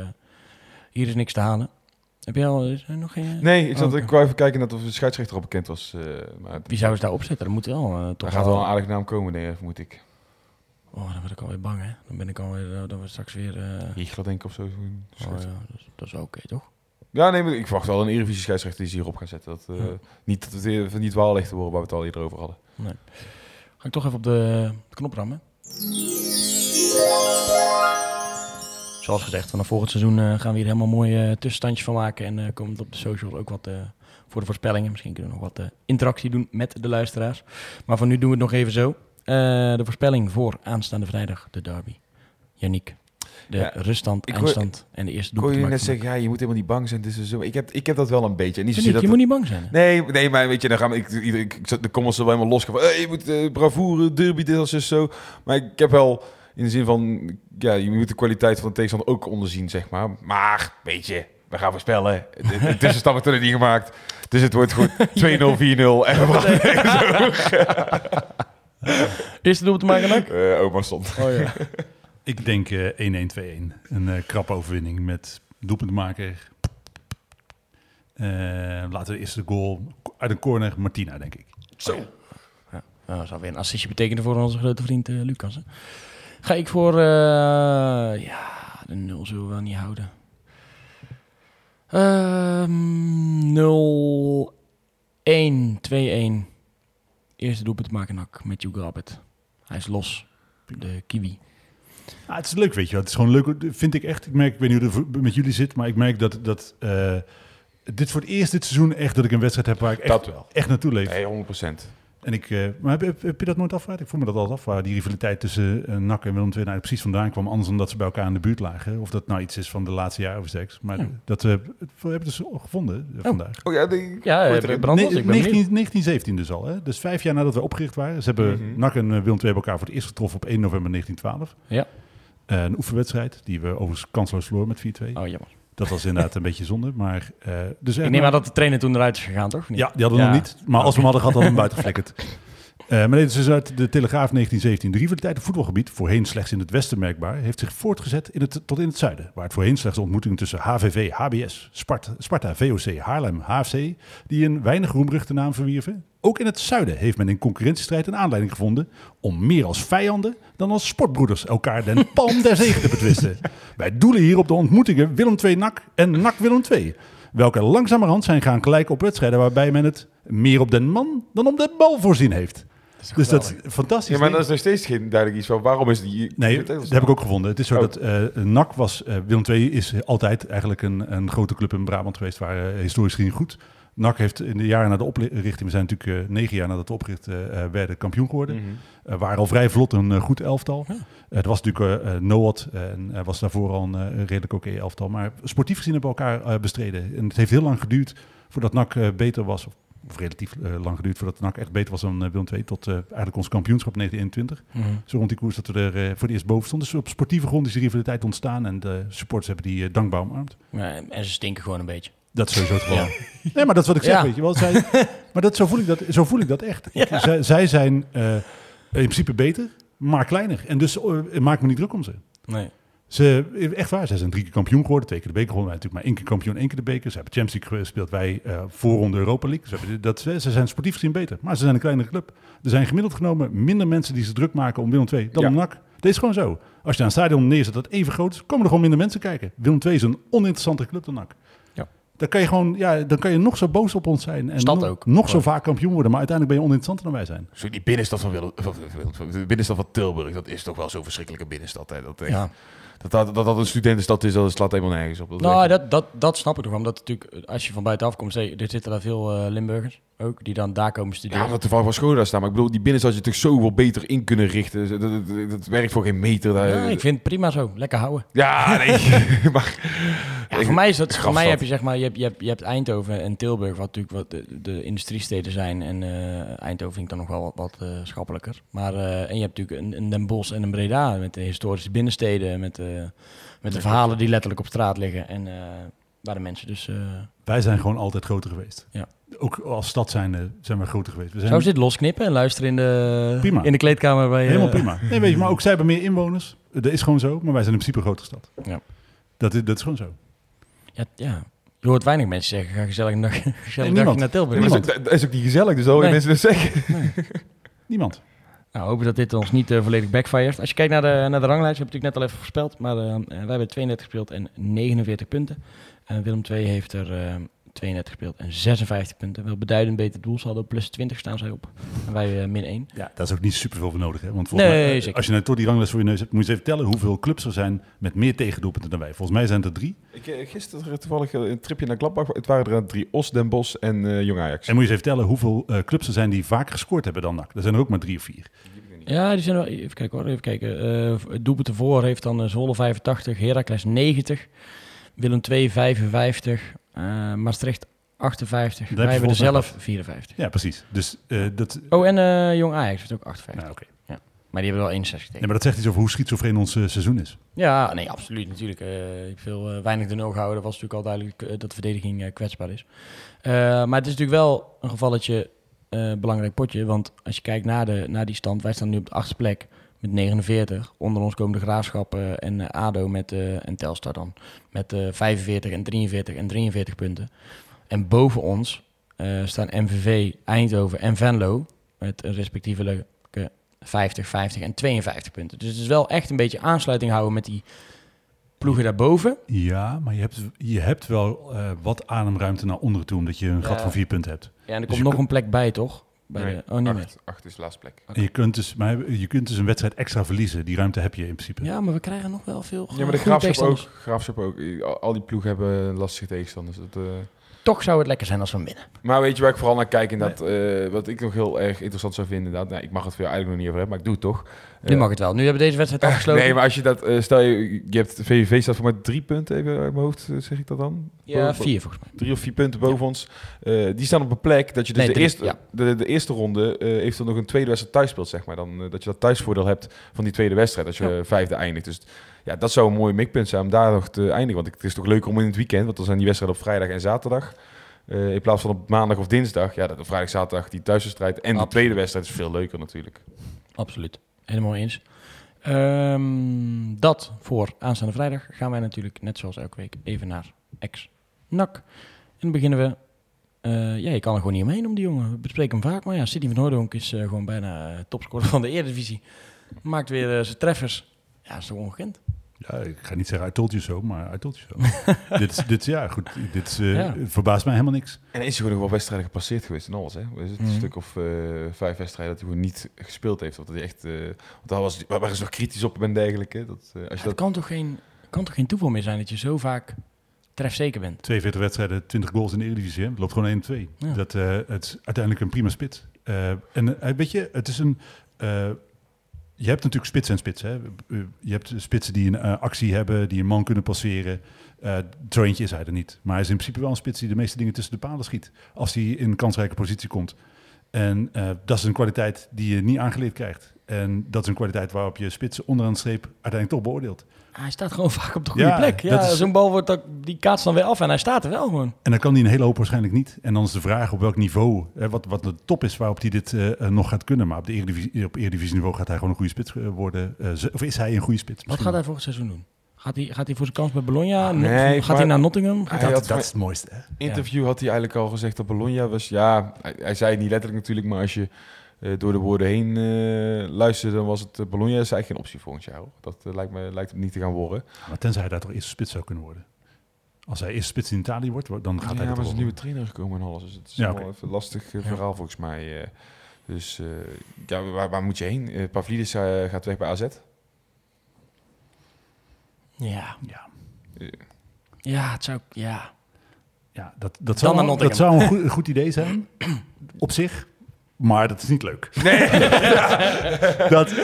hier is niks te halen. Heb jij al is er nog geen... Nee, ik, zat, Oh, ik wou even kijken net of de scheidsrechter al bekend was. maar Wie zou ze daar opzetten? Dat moet wel toch gaat wel een aardige naam komen, nee, vermoed ik. Oh, dan word ik alweer bang, hè? Dan ben ik alweer, dan wordt straks weer... Hiegler denk ik of zo. oh, ja, dat, is, dat is wel oké, toch? Ja, nee, maar ik verwacht wel een Eredivisie scheidsrechter die ze hierop gaat zetten. Dat, Ja. Niet dat het weer van worden waar we het al eerder over hadden. Ga ik toch even op de knop rammen. Zoals gezegd, vanaf volgend seizoen eh, gaan we hier helemaal mooi eh, tussenstandjes van maken. En komt op de socials ook wat voor de voorspellingen. Misschien kunnen we nog wat interactie doen met de luisteraars. Maar voor nu doen we het nog even zo. De voorspelling voor aanstaande vrijdag, de derby. Yannick, de Ja, ruststand, ik eindstand en de eerste Ik hoor je doelpunt. net zeggen, ja, je moet helemaal niet bang zijn. Is zo. Ik, heb, ik heb dat wel een beetje. En niet dat je moet niet bang zijn. Nee, nee, maar weet je, dan gaan we, ik, ik, ik de comments wel helemaal los. Hey, je moet eh, bravoure, derby, dit als zo. Maar ik heb wel in de zin van, ja, je moet de kwaliteit van de tegenstander ook onderzien, zeg maar. Maar, weet je, we gaan voorspellen. De, de tussenstand wordt er niet gemaakt. Dus het wordt goed 2-0, 4-0. En we gaan Eerste doelpunt te maken? Eh, oma stond. Oh ja. Ik denk eh 1-1-2-1. Een eh krappe overwinning met doelpuntmaker. Eh laten we de eerste goal uit een corner, Martina, denk ik. Zo. Ja, nou, dat zou weer een assistje betekenen voor onze grote vriend eh, Lucas. Hè? Ga ik voor... eh, ja, de nul zullen we wel niet houden. Ehm 0 1 2 1 Eerste doelpunt maken nak met Hugh Grabbit. Hij is los. De kiwi. Ah, het is leuk, weet je wel. Het is gewoon leuk, vind ik echt. Ik merk, ik weet niet hoe het met jullie zit, maar ik merk dat, dat eh, dit voor het eerst dit seizoen echt dat ik een wedstrijd heb waar ik echt, echt naartoe leef. Nee, 100%. En ik, eh, maar heb, heb, heb je dat nooit afgevraagd? Ik voel me dat altijd af, waar die rivaliteit tussen uh, NAC en Willem II nou precies vandaan kwam. Anders dan dat ze bij elkaar in de buurt lagen. Of dat nou iets is van de laatste jaren of seks. Maar Ja. dat we we hebben dus gevonden eh, vandaag. Oh ja, die, Ja, eh, ik ben 19, benieuwd. 1917 dus al. Hè? Dus vijf jaar nadat we opgericht waren. Ze hebben Mhm. NAC en eh, Willem II hebben elkaar voor het eerst getroffen op 1 november 1912. Ja. Eh, een oefenwedstrijd die we overigens kansloos verloren met 4-2. Oh, jammer. Dat was inderdaad een beetje zonde. Maar, eh, dus Ik neem aan dat de trainer toen eruit is gegaan, toch? Niet? Ja, die hadden we Ja. nog niet. Maar als we hem hadden gehad, hadden we hem buiten geflikkerd. Eh, maar dit is dus uit de Telegraaf 1917. De rivaliteit op voetbalgebied, voorheen slechts in het westen merkbaar, heeft zich voortgezet in het, tot in het zuiden. Waar het voorheen slechts de ontmoetingen tussen HVV, HBS, Sparta, Sparta VOC, Haarlem, HFC, die een weinig roemruchte naam verwierven. Ook in het zuiden heeft men in concurrentiestrijd een aanleiding gevonden om meer als vijanden dan als sportbroeders elkaar den palm der zegen te betwisten. Wij doelen hier op de ontmoetingen Willem II NAC en NAC Willem II. Welke langzamerhand zijn gaan gelijken op wedstrijden waarbij men het meer op den man dan op de bal voorzien heeft. Dus dat is fantastisch. Ja, maar dat is nog steeds geen duidelijk iets van waarom is die... Nee, dat heb ik ook gevonden. Het is zo Oh. dat eh NAC was... eh Willem II is altijd eigenlijk een, een grote club in Brabant geweest... waar eh, historisch gezien goed. NAC heeft in de jaren na de oprichting... We zijn natuurlijk eh, negen jaar nadat we opgericht eh, eh, werden kampioen geworden. Eh, waren al vrij vlot een goed elftal. Er was natuurlijk Noat en was daarvoor al een redelijk oké elftal. Maar sportief gezien hebben we elkaar bestreden. En het heeft heel lang geduurd voordat NAC beter was. Of, of relatief lang geduurd voordat NAC echt beter was dan Willem II. Tot eigenlijk ons kampioenschap 1921 Mhm. zo rond die koers dat we er voor het eerst boven stonden. Dus op sportieve grond is die rivaliteit ontstaan en de supporters hebben die dankbaar omarmd. Ja, en ze stinken gewoon een beetje. Dat is sowieso het geval. Ja. Nee, maar dat is wat ik zeg, Ja. weet je wel. Zij, maar dat, zo, voel ik dat, zo voel ik dat echt. Zij, zij zijn eh, in principe beter, maar kleiner. En dus eh, maak me niet druk om ze. Nee. Ze, echt waar, zij zijn drie keer kampioen geworden. Twee keer de beker gewonnen. Wij natuurlijk maar één keer kampioen, één keer de beker. Ze hebben Champions League gespeeld, wij eh voorronde Europa League. Ze, hebben, dat, ze zijn sportief gezien beter, maar ze zijn een kleinere club. Er zijn gemiddeld genomen minder mensen die zich druk maken om Willem II dan Ja. om NAC. Dat is gewoon zo. Als je aan een stadion neerzet dat even groot is, komen er gewoon minder mensen kijken. Willem II is een oninteressante club dan NAC. Dan kan je gewoon, ja, dan kan je nog zo boos op ons zijn. En Stad nog, ook. nog zo vaak kampioen worden, maar uiteindelijk ben je oninteressanter dan wij zijn. Zo die binnenstad van, Willem, van, binnenstad van Tilburg, dat is toch wel zo'n verschrikkelijke binnenstad. Hè? Dat, echt- Ja. Dat, dat, dat dat een studentenstad is, dat slaat helemaal nergens op. Dat Nou, dat, dat, dat snap ik nog. Omdat natuurlijk, als je van buitenaf komt, je, er zitten daar veel eh, Limburgers ook, die dan daar komen studeren. ja, wat toevallig was scholen daar staan. Maar ik bedoel, die binnenstad je toch zoveel beter in kunnen richten. Dat, dat, dat- dat werkt voor geen meter. Daar. Ja, ik vind het prima zo. Lekker houden. Ja, nee. maar, Ja, voor mij is dat. Voor mij heb je zeg maar, je hebt, je hebt, je hebt Eindhoven en Tilburg, wat natuurlijk wat de, de industriesteden zijn. En eh, Eindhoven vind ik dan nog wel wat, wat eh, schappelijker. Maar eh, en je hebt natuurlijk een, een Den Bosch en een Breda met de historische binnensteden, met eh, eh, met de verhalen die letterlijk op straat liggen. En eh, waar de mensen dus... eh Wij zijn gewoon altijd groter geweest. Ja. Ook als stad zijn, zijn we groter geweest. We zijn Zou ze dit losknippen en luisteren in de, Prima. in de kleedkamer bij... eh, helemaal prima. Nee, weet je, maar ook zij hebben meer inwoners. Dat is gewoon zo. Maar wij zijn in principe een grotere stad. Ja. Dat, is, dat is gewoon zo. Ja, ja. Je hoort weinig mensen zeggen, ga gezellig een dag, gezellig naar Tilburg. Dat, is ook, dat is ook niet gezellig, dus hoor je Nee. mensen dat zeggen. Niemand. Nou, hopen dat dit ons niet eh, volledig backfired. Als je kijkt naar de, naar de ranglijst, heb ik natuurlijk net al even voorspeld. Maar eh, wij hebben 32 gespeeld en 49 punten. En Willem II heeft er 32 gespeeld en 56 punten. Wel beduidend beter doelsaldo. Plus 20 staan zij op. En wij eh, min 1. Ja, daar is ook niet superveel voor nodig. Hè? Want volgens Nee, mij, eh, zeker. als je nou toch die ranglijst voor je neus hebt, moet je eens even tellen hoeveel clubs er zijn met meer tegendoelpunten dan wij. Volgens mij zijn het er drie. Ik, eh, gisteren toevallig een tripje naar Gladbach. Het waren er drie. Os, Den Bosch en eh Jong Ajax. En moet je eens even tellen hoeveel eh, clubs er zijn die vaker gescoord hebben dan NAC. Er zijn er ook maar drie of vier. Ja, die zijn wel... Even kijken hoor, even kijken. Eh doelpunt ervoor heeft dan Zwolle 85, Heracles 90, Willem II 55, eh, Maastricht 58. heb Wij hebben er zelf 54. Ja, precies. Dus eh, dat... Oh, en eh, Jong Ajax heeft ook 58. Nou, oké. Maar die hebben wel 61 tegen. Nee, maar dat zegt iets over hoe schizofreen ons seizoen is. Ja, nee, absoluut natuurlijk. Ik eh, weinig de nul gehouden. Dat was natuurlijk al duidelijk dat de verdediging kwetsbaar is. Maar het is natuurlijk wel een gevalletje belangrijk potje. Want als je kijkt naar, de, naar die stand, wij staan nu op de achtste plek met 49. Onder ons komen de Graafschappen en eh, ADO met, eh, en Telstar dan met eh 45 en 43 en 43 punten. En boven ons eh, staan MVV, Eindhoven en Venlo met een respectievelijke 50, 50 en 52 punten. Dus het is wel echt een beetje aansluiting houden met die ploegen daarboven. Ja, maar je hebt, je hebt wel eh, wat ademruimte naar onderen toe, omdat je een gat van vier punten hebt. Ja, en er Dus komt nog een plek bij, toch? Bij Nee, de, oh, niet meer. acht, acht is de laatste plek. En je kunt, dus, maar je kunt dus een wedstrijd extra verliezen. Die ruimte heb je in principe. Ja, maar we krijgen nog wel veel Ja, maar de Graafschap ook. Graafschap ook. Al- die ploegen hebben lastige tegenstanders. Dat, eh, Toch zou het lekker zijn als we winnen. Maar weet je waar ik vooral naar kijk? En dat, eh, wat ik nog heel erg interessant zou vinden. Dat, nou, ik mag het veel eigenlijk nog niet over hebben, maar ik doe het toch. Nu Eh, mag het wel. Nu hebben we deze wedstrijd afgesloten. Nee, maar als je dat, eh, stel je, je hebt VVV staat voor mij drie punten, even uit mijn hoofd, eh, zeg ik dat dan? Ja, Boven- vier volgens mij. Drie of vier punten boven ons. Eh, die staan op een plek dat je dus Nee, de, drie, eerste, ja. de, de eerste ronde eh heeft er nog een tweede wedstrijd thuis speelt, zeg maar. Dan, eh, dat je dat thuisvoordeel hebt van die tweede wedstrijd als je Ja. vijfde eindigt. Dus ja, dat zou een mooi mikpunt zijn om daar nog te eindigen. Want het is toch leuker om in het weekend, want dan zijn die wedstrijden op vrijdag en zaterdag. Eh, in plaats van op maandag of dinsdag. Ja, dat op vrijdag, zaterdag die thuiswedstrijd en de Absoluut. tweede wedstrijd is veel leuker natuurlijk. Absoluut. Helemaal eens. Ehm, dat voor aanstaande vrijdag gaan wij natuurlijk, net zoals elke week, even naar ex-NAC. En beginnen we... eh, ja, je kan er gewoon niet omheen om die jongen. We bespreken hem vaak. Maar ja, City van Noordonk is eh, gewoon bijna eh, topscorer van de Eredivisie. Maakt weer zijn treffers. Ja, dat is ongekend? Ja, ik ga niet zeggen, I told you so, maar I told you so. dit, is, dit is, ja, goed, dit is, eh, Ja. verbaast mij helemaal niks. En er is gewoon nog wel wedstrijden gepasseerd geweest en alles. Hè? Is het Mhm. een stuk of eh, vijf wedstrijden dat hij gewoon niet gespeeld heeft. Of dat hij echt, eh want daar was, waar waren ze nog kritisch op en dergelijke. Dat, eh, als je Het dat, kan toch, geen, kan toch geen toeval meer zijn dat je zo vaak trefzeker bent? 42 wedstrijden, 20 goals in de Eredivisie. hè. Het loopt gewoon 1-2. Ja. Dat, eh, het is uiteindelijk een prima spits. Eh, en weet je, het is een... je hebt natuurlijk spits en spits. Hè. Eh, Je hebt spitsen die een eh, actie hebben, die een man kunnen passeren. Eentje is hij er niet. Maar hij is in principe wel een spits die de meeste dingen tussen de palen schiet. Als hij in een kansrijke positie komt. En eh, dat is een kwaliteit die je niet aangeleerd krijgt. En dat is een kwaliteit waarop je spitsen onderaan de streep uiteindelijk toch beoordeelt. Hij staat gewoon vaak op de goede Ja, plek. Ja, Zo'n bal wordt ook, die kaatst dan weer af en hij staat er wel gewoon. En dan kan hij een hele hoop waarschijnlijk niet. En dan is de vraag op welk niveau, hè, wat, wat de top is waarop hij dit eh, eh, nog gaat kunnen. Maar op, de Eredivisie, op Eredivisie-niveau gaat hij gewoon een goede spits worden. Of is hij een goede spits? Wat gaat hij volgend seizoen doen? Gaat hij, gaat hij voor zijn kans bij Bologna? Ah, nee, gaat maar- hij naar Nottingham? Gaat Hij Dat, had dat is het mooiste. Hè? interview had hij eigenlijk al gezegd dat Bologna was. Ja, hij, hij zei het niet letterlijk natuurlijk, maar als je eh, door de woorden heen eh, luisterde, dan was het uh, Bologna is eigenlijk geen optie volgend jaar. Hoor. Dat eh, lijkt me lijkt hem niet te gaan worden. Maar tenzij hij daar toch eerste spits zou kunnen worden. Als hij eerste spits in Italië wordt, dan gaat ja, hij maar dat er is een nieuwe trainer gekomen en alles. Dus het is Ja, wel even een lastig eh, Ja. verhaal volgens mij. eh. dus eh, ja, waar, waar moet je heen? Eh, Pavlidis eh, gaat weg bij AZ. Ja. Ja, Ja, het zou... Ja. ja dat, dat, zou, naar dat zou een goed, een goed idee zijn. Op zich. Maar dat is niet leuk. Nee, Dat,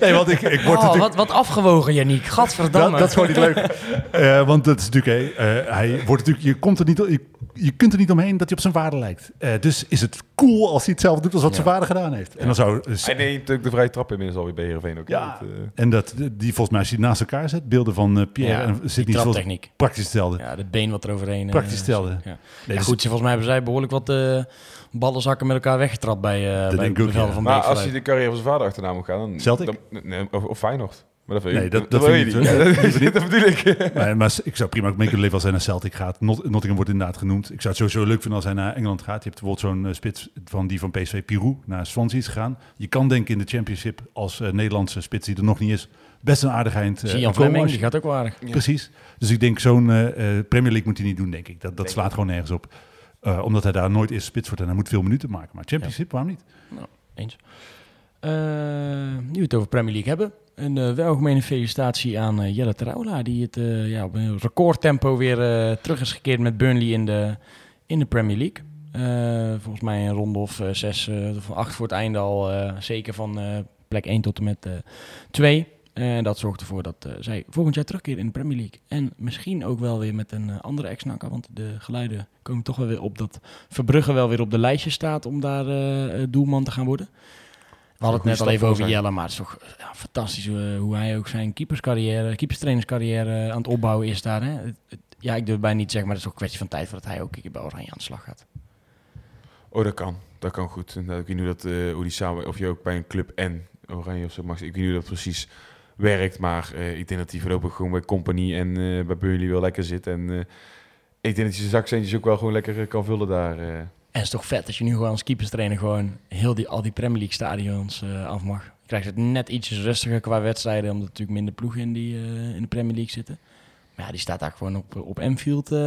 nee, want ik, ik word Oh, wat, wat afgewogen, Yannick. Gadverdamme. Dat, dat is gewoon niet leuk. Eh, want dat is natuurlijk, eh, hij wordt natuurlijk, je komt er niet, je, je kunt er niet omheen dat hij op zijn vader lijkt. Eh, dus is het cool als hij hetzelfde doet als wat Ja. zijn vader gedaan heeft. En dan zou... dus- Hij neemt ook de vrije trap inmiddels alweer bij Heerenveen ook. Ja. Eh, en dat, die volgens mij, als je naast elkaar zet, beelden van eh, Pierre Ja, en Sidney praktisch hetzelfde. Ja, het been wat er overheen... eh, Praktisch hetzelfde. Ja. Nee, ja, dus- goed, volgens mij hebben zij behoorlijk wat eh ballenzakken met elkaar weggetrapt bij, eh bij denk de van maar als hij de carrière van zijn vader achterna moet gaan, dan... Celtic? dan nee, of, of Feyenoord. Maar dat, weet Nee, dat- dat wil vind je ik niet. niet. Ja, dat, dat bedoel ik. Maar, maar ik zou prima ook mee kunnen leven als hij naar Celtic gaat. Not- Nottingham wordt inderdaad genoemd. Ik zou het sowieso leuk vinden als hij naar Engeland gaat. Je hebt bijvoorbeeld zo'n eh, spits van die van PSV, Pirou, naar Swansea is gegaan. Je kan denken in de Championship als eh, Nederlandse spits die er nog niet is, best een aardig eind eh, komen Fleming, als die gaat ook wel aardig. Precies. Dus ik denk zo'n eh, eh, Premier League moet hij niet doen, denk ik. Dat, dat slaat gewoon nergens op. Eh, omdat hij daar nooit eerst spits wordt en hij moet veel minuten maken. Maar Championship, waarom niet? Eens. Eh, nu we het over Premier League hebben. Een uh, welgemene felicitatie aan uh, Jelle Traula, die het uh, ja, op een recordtempo weer terug is gekeerd met Burnley in de, in de Premier League. Volgens mij een ronde of zes of acht voor het einde al, zeker van plek 1 tot en met 2. En dat zorgt ervoor dat zij volgend jaar terugkeren in de Premier League. En misschien ook wel weer met een andere ex-nakker, want de geluiden komen toch wel weer op dat Verbrugge wel weer op de lijstje staat om daar doelman te gaan worden. We hadden het net al even over Jelle, maar het is toch ja, fantastisch hoe, hoe, hij ook zijn keeperscarrière, keeperstrainerscarrière aan het opbouwen is daar. Hè? Ja, ik durf bijna niet te zeggen, maar het is ook een kwestie van tijd voordat hij ook een keer bij Oranje aan de slag gaat. Oh, dat kan. Dat kan goed. En, uh, ik weet niet hoe, dat, uh, hoe die samen, of je ook bij een club en Oranje of zo mag. Ik weet niet hoe dat precies werkt, maar uh, ik denk dat hij voorlopig gewoon bij Company en bij Burnley wel lekker zit. En ik denk dat hij zijn zakcentjes ook wel gewoon lekker kan vullen daar. En het is toch vet als je nu gewoon als keeperstrainer gewoon heel die, al die Premier League stadions uh, af mag. Je krijgt het net ietsjes rustiger qua wedstrijden, omdat er natuurlijk minder ploegen in, die, uh, in de Premier League zitten. Maar ja, die staat daar gewoon op, op Anfield uh,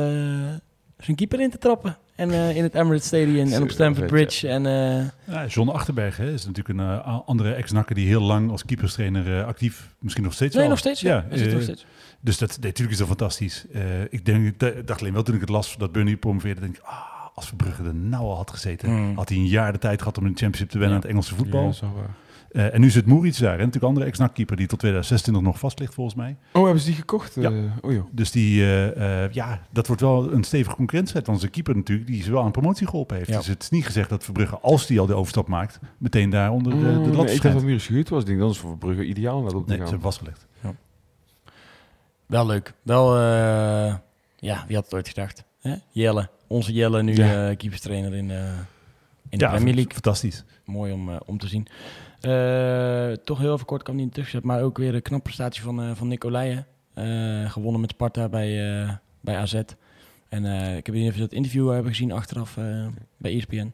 zijn keeper in te trappen. En uh, in het Emirates Stadium en op Stamford Bridge. En, uh... ja, John Achterberg hè, is natuurlijk een uh, andere ex-nakker die heel lang als keeperstrainer actief, misschien nog steeds nee, wel. nog steeds, ja. ja nog steeds. Dus dat, nee, natuurlijk is dat fantastisch. ik denk, ik dacht alleen wel toen ik het las dat Burnley promoveerde, denk ik, ah, als Verbrugge er nou al had gezeten, mm. had hij een jaar de tijd gehad om in de Championship te wennen ja. aan het Engelse voetbal. Ja, uh, en nu zit Moeric daar, hè? natuurlijk andere ex-nakkeeper die tot 2026 nog vast ligt volgens mij. Oh, hebben ze die gekocht? Ja. Uh, oh, joh. Dus die, uh, ja, dat wordt wel een stevige concurrentiestrijd. Want zijn keeper natuurlijk, die ze wel aan promotie geholpen heeft. Ja. Dus het is niet gezegd dat Verbrugge, als die al de overstap maakt, meteen daar onder de, de lat Mm, nee, Ik dacht dat gehuurd was. Ik denk dat is voor Verbrugge ideaal om dat op te Nee, gaan. ze hebben vastgelegd. Wel leuk. Wel, uh, ja, wie had het ooit gedacht? Hè? Jelle, onze Jelle nu Ja. uh, keeperstrainer in, uh, in de Ja, Premier League. fantastisch. Mooi om, uh, om te zien. Uh, toch heel even kort, kan niet terugzetten, maar ook weer een knap prestatie van, uh, van. Uh, gewonnen met Sparta bij, uh, bij AZ. En uh, ik heb even dat interview hebben gezien achteraf uh, bij ESPN.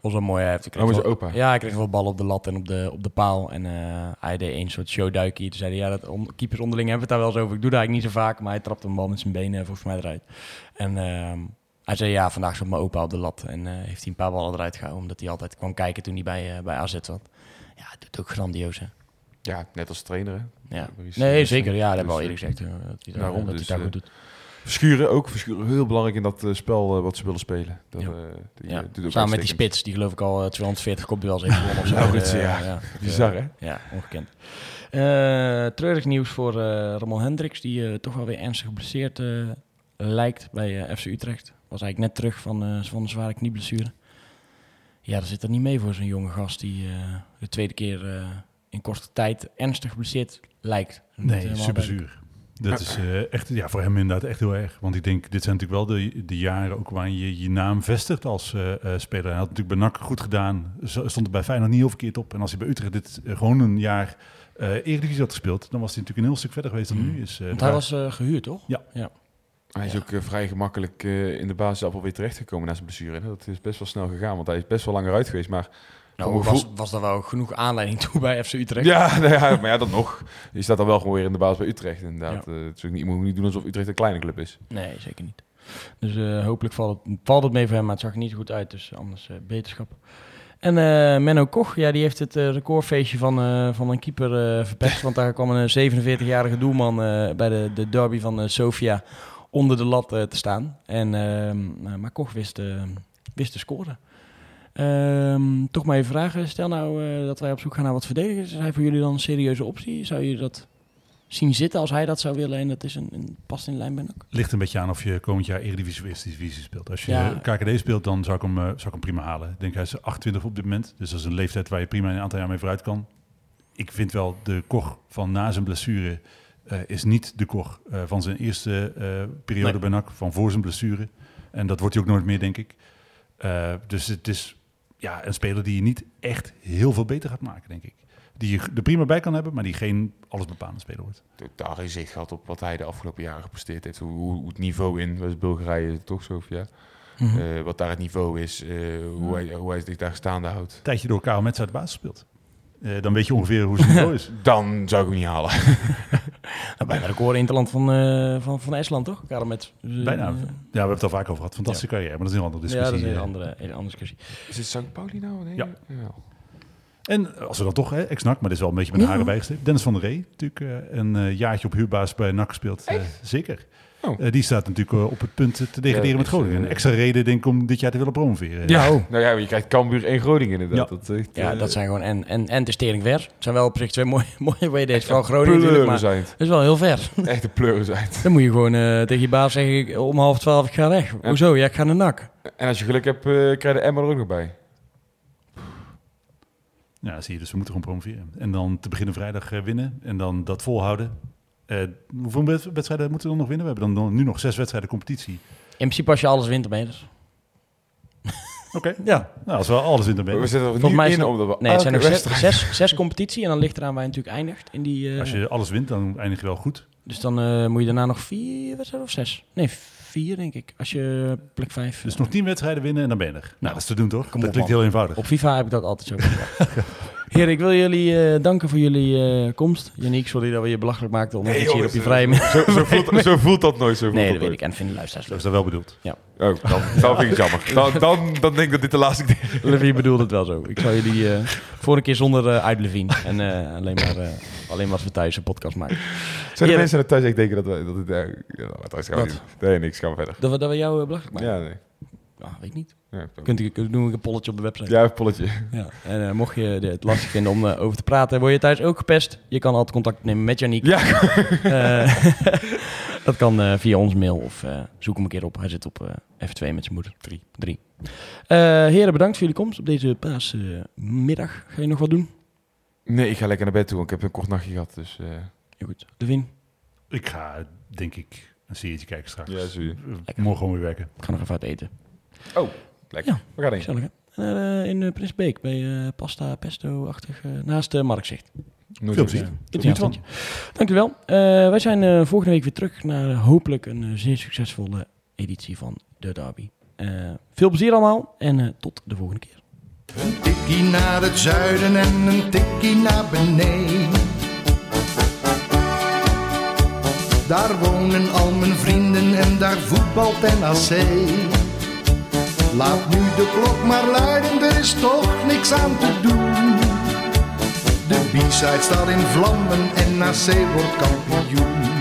Was wel mooi. Hij heeft, Oh, met zijn opa? Ja, hij kreeg wel ballen op de lat en op de, op de paal. En uh, hij deed een soort showduikie. Toen zei hij, ja, dat om, keepers onderling hebben we het daar wel eens over. Ik doe dat eigenlijk niet zo vaak, maar hij trapte een bal met zijn benen volgens mij eruit. En uh, hij zei, ja, vandaag zat mijn opa op de lat. En uh, heeft hij een paar ballen eruit gehouden, omdat hij altijd kwam kijken toen hij bij, uh, bij AZ zat. Ja, het doet ook grandioos, hè. Ja, net als trainer, hè? Ja. Nee, is- zeker. Ja, dat hebben we al dus, eerder gezegd. uh, dat hij daar, daarom, dat hij dus, daar eh, goed doet. Verschuren ook. Verschuren heel belangrijk in dat uh, spel uh, wat ze willen spelen. Dat, Ja. uh, die, Ja. Samen met die spits, die geloof ik al uh, 240 kopduels heeft gewonnen of zo. Nou, goed, Eh, ja. Bizar, hè? Ja, ongekend. Treurig nieuws voor Ramon Hendricks, die toch wel weer ernstig geblesseerd lijkt bij FC Utrecht. Was eigenlijk net terug van, uh, van een zware knieblessure. Ja, dat zit er niet mee voor zo'n jonge gast die uh, de tweede keer uh, in korte tijd ernstig geblesseerd lijkt. Nee, super zuur. Dat is eh, echt, ja, voor hem inderdaad echt heel erg. Want ik denk, dit zijn natuurlijk wel de, de jaren ook waarin je je naam vestigt als eh, eh, speler. Hij had natuurlijk bij NAC goed gedaan. Stond er bij Feyenoord niet heel verkeerd op. En als hij bij Utrecht dit eh, gewoon een jaar eh Eredivisie had gespeeld, dan was hij natuurlijk een heel stuk verder geweest dan nu is. eh, Want daar- hij was uh, gehuurd, toch? Ja. ja. Hij is Ja. ook uh, vrij gemakkelijk uh, in de basis alweer terechtgekomen na zijn blessure. hè. Dat is best wel snel gegaan, want hij is best wel langer uit geweest. Maar Nou, was, was er wel genoeg aanleiding toe bij FC Utrecht? ja, nou ja, maar ja, dat nog. Je staat dan wel gewoon weer in de basis bij Utrecht. Inderdaad. Uh, het is ook niet, je moet niet doen alsof Utrecht een kleine club is. Nee, zeker niet. Dus eh, hopelijk valt het, valt het mee voor hem, maar het zag er niet goed uit. Dus anders eh, beterschap. En eh, Menno Koch, ja, die heeft het eh, recordfeestje van, eh, van een keeper eh, verpest. want daar kwam een 47-jarige doelman eh, bij de, de derby van eh, Sofia onder de lat eh, te staan. En, ehm, nou, maar Koch wist, eh, wist te scoren. Ehm, toch maar even vragen. Stel nou eh, dat wij op zoek gaan naar wat verdedigers. Is hij voor jullie dan een serieuze optie? Zou je dat zien zitten als hij dat zou willen en dat is een, een past in lijn bij NAC? Ligt een beetje aan of je komend jaar Eredivisie of Eerste Divisie speelt. Als je Ja. KKD speelt, dan zou ik, hem, zou ik hem prima halen. Ik denk hij is 28 op dit moment. Dus dat is een leeftijd waar je prima een aantal jaar mee vooruit kan. Ik vind wel de Koch van na zijn blessure eh, is niet de Koch eh, van zijn eerste eh, periode Nee. bij NAC. Van voor zijn blessure. En dat wordt hij ook nooit meer, denk ik. Eh, dus het is ja, een speler die je niet echt heel veel beter gaat maken, denk ik. Die je er prima bij kan hebben, maar die geen allesbepalende speler wordt. Totaal geen zicht gehad op wat hij de afgelopen jaren gepresteerd heeft. Hoe, hoe, het niveau in was Bulgarije toch zo, of ja. Mhm. Eh, wat daar het niveau is, eh, hoe, hij, hoe hij zich daar staande houdt. tijdje door Karel Metz uit de basis speelt. Eh, dan weet je ongeveer hoe zijn niveau is. Dan zou ik hem niet halen. Nou, bijna record interland van, eh, van, van IJsland, toch? Karel met... Bijna. Ja, we hebben het al vaak over gehad. Fantastische carrière, maar dat is een hele andere Ja, dat discussie. is een eh. andere, een andere discussie. Is het St. Pauli nou? Nee. Ja. En als we dan toch, hè, ex-NAC, maar dit is wel een beetje met Ja. haren bijgestipt. Dennis van der Ree, natuurlijk eh, een eh, jaartje op huurbaas bij NAC gespeeld. eh, zeker. Oh. Eh, die staat natuurlijk eh, op het punt te degraderen Ja, met Groningen. Een eh, extra reden denk ik om dit jaar te willen promoveren. Ja, oh. Nou ja, je krijgt Cambuur en Groningen inderdaad. Ja. Dat, echt, ja, dat zijn gewoon... En, en, en het is tering ver. Het zijn wel op zich twee mooie, mooie WD's. Vooral Groningen natuurlijk, maar zijn. het is wel heel ver. Echt een pleuren zijn. Dan moet je gewoon eh, tegen je baas zeggen, om half twaalf, ik ga weg. Hoezo? Ja, ik ga naar NAC. En als je geluk hebt, eh, krijg je de Emma er ook nog bij. Ja, zie je, dus we moeten gewoon promoveren. En dan te beginnen vrijdag winnen en dan dat volhouden. Eh, hoeveel wed- wedstrijden moeten we dan nog winnen? We hebben dan nu nog zes wedstrijden competitie. In principe als je alles wint, dan ben je er. Oké, ja. Nou, als we alles in de We benen. zitten er Volgens nu mij is in het- omdat we Nee, het zijn nog zes, wedstrijd- zes, zes competitie en dan ligt eraan waar je natuurlijk eindigt. In die, eh, Als je alles wint, dan eindig je wel goed. Dus dan eh, moet je daarna nog vier wedstrijden of zes? Nee, vier denk ik. Als je plek vijf... Dus nog tien wedstrijden winnen en dan ben je er. Nou, Nou, dat is te doen toch? kom dat op, klinkt man. heel eenvoudig. Op FIFA heb ik dat altijd zo Heren, ik wil jullie eh, danken voor jullie eh, komst. Janiek, sorry dat we je belachelijk maakten om Nee, iets hier op je eh, vrije... Zo, zo, voelt, zo voelt dat nooit. Zo voelt Nee, dat dat weet ik. En vinden luisteraars Zo is leuk. dat wel bedoeld. Oh, dan, dan vind ik het jammer. Dan, dan, dan denk ik dat dit de laatste keer is. Levine bedoelde het wel zo. Ik zou jullie eh, voor een keer zonder eh uit Levine. En eh, alleen, maar, eh, alleen maar als we thuis een podcast maken. Zijn er Ja. mensen dat thuis echt denken dat, wij, dat het... eh, ja, thuis gaan we niet. Nee, niks. Gaan we verder. Dat we, dat we jou eh, belachelijk maken? Ja, nee. Ah, weet ik niet. Ja, Kunt u, kunt, doen we een polletje op de website. ja een polletje. Ja, en eh, mocht je het lastig vinden om eh, over te praten, word je thuis ook gepest. Je kan altijd contact nemen met Janiek. Ja, Eh, dat kan eh, via ons mail of eh, zoek hem een keer op. Hij zit op eh, F2 met zijn moeder. 3. 3. heren, bedankt voor jullie komst op deze paasmiddag. Ga je nog wat doen? nee, ik ga lekker naar bed toe, want ik heb een kort nachtje gehad. Dus eh Heel goed. Levin, Ik ga, denk ik, een serietje kijken straks. ja, zie je. Morgen gewoon weer werken. ik ga nog even uit eten. Oh, lekker. Ja. We gaan heen. Gezellig, hè? Eh, in uh, Prinsbeek, bij eh, Pasta Pesto-achtig, eh, naast uh, Marktzicht. Nooit Veel plezier. Avondje. Dank u wel. Eh, wij zijn eh, volgende week weer terug naar eh, hopelijk een eh, zeer succesvolle editie van de Derby. Eh, veel plezier allemaal en eh, tot de volgende keer. Een tikkie naar het zuiden en een tikkie naar beneden. Daar wonen al mijn vrienden en daar voetbalt NAC. Laat nu de klok maar luiden, er is toch niks aan te doen. De B-side staat in vlammen en NAC wordt kampioen.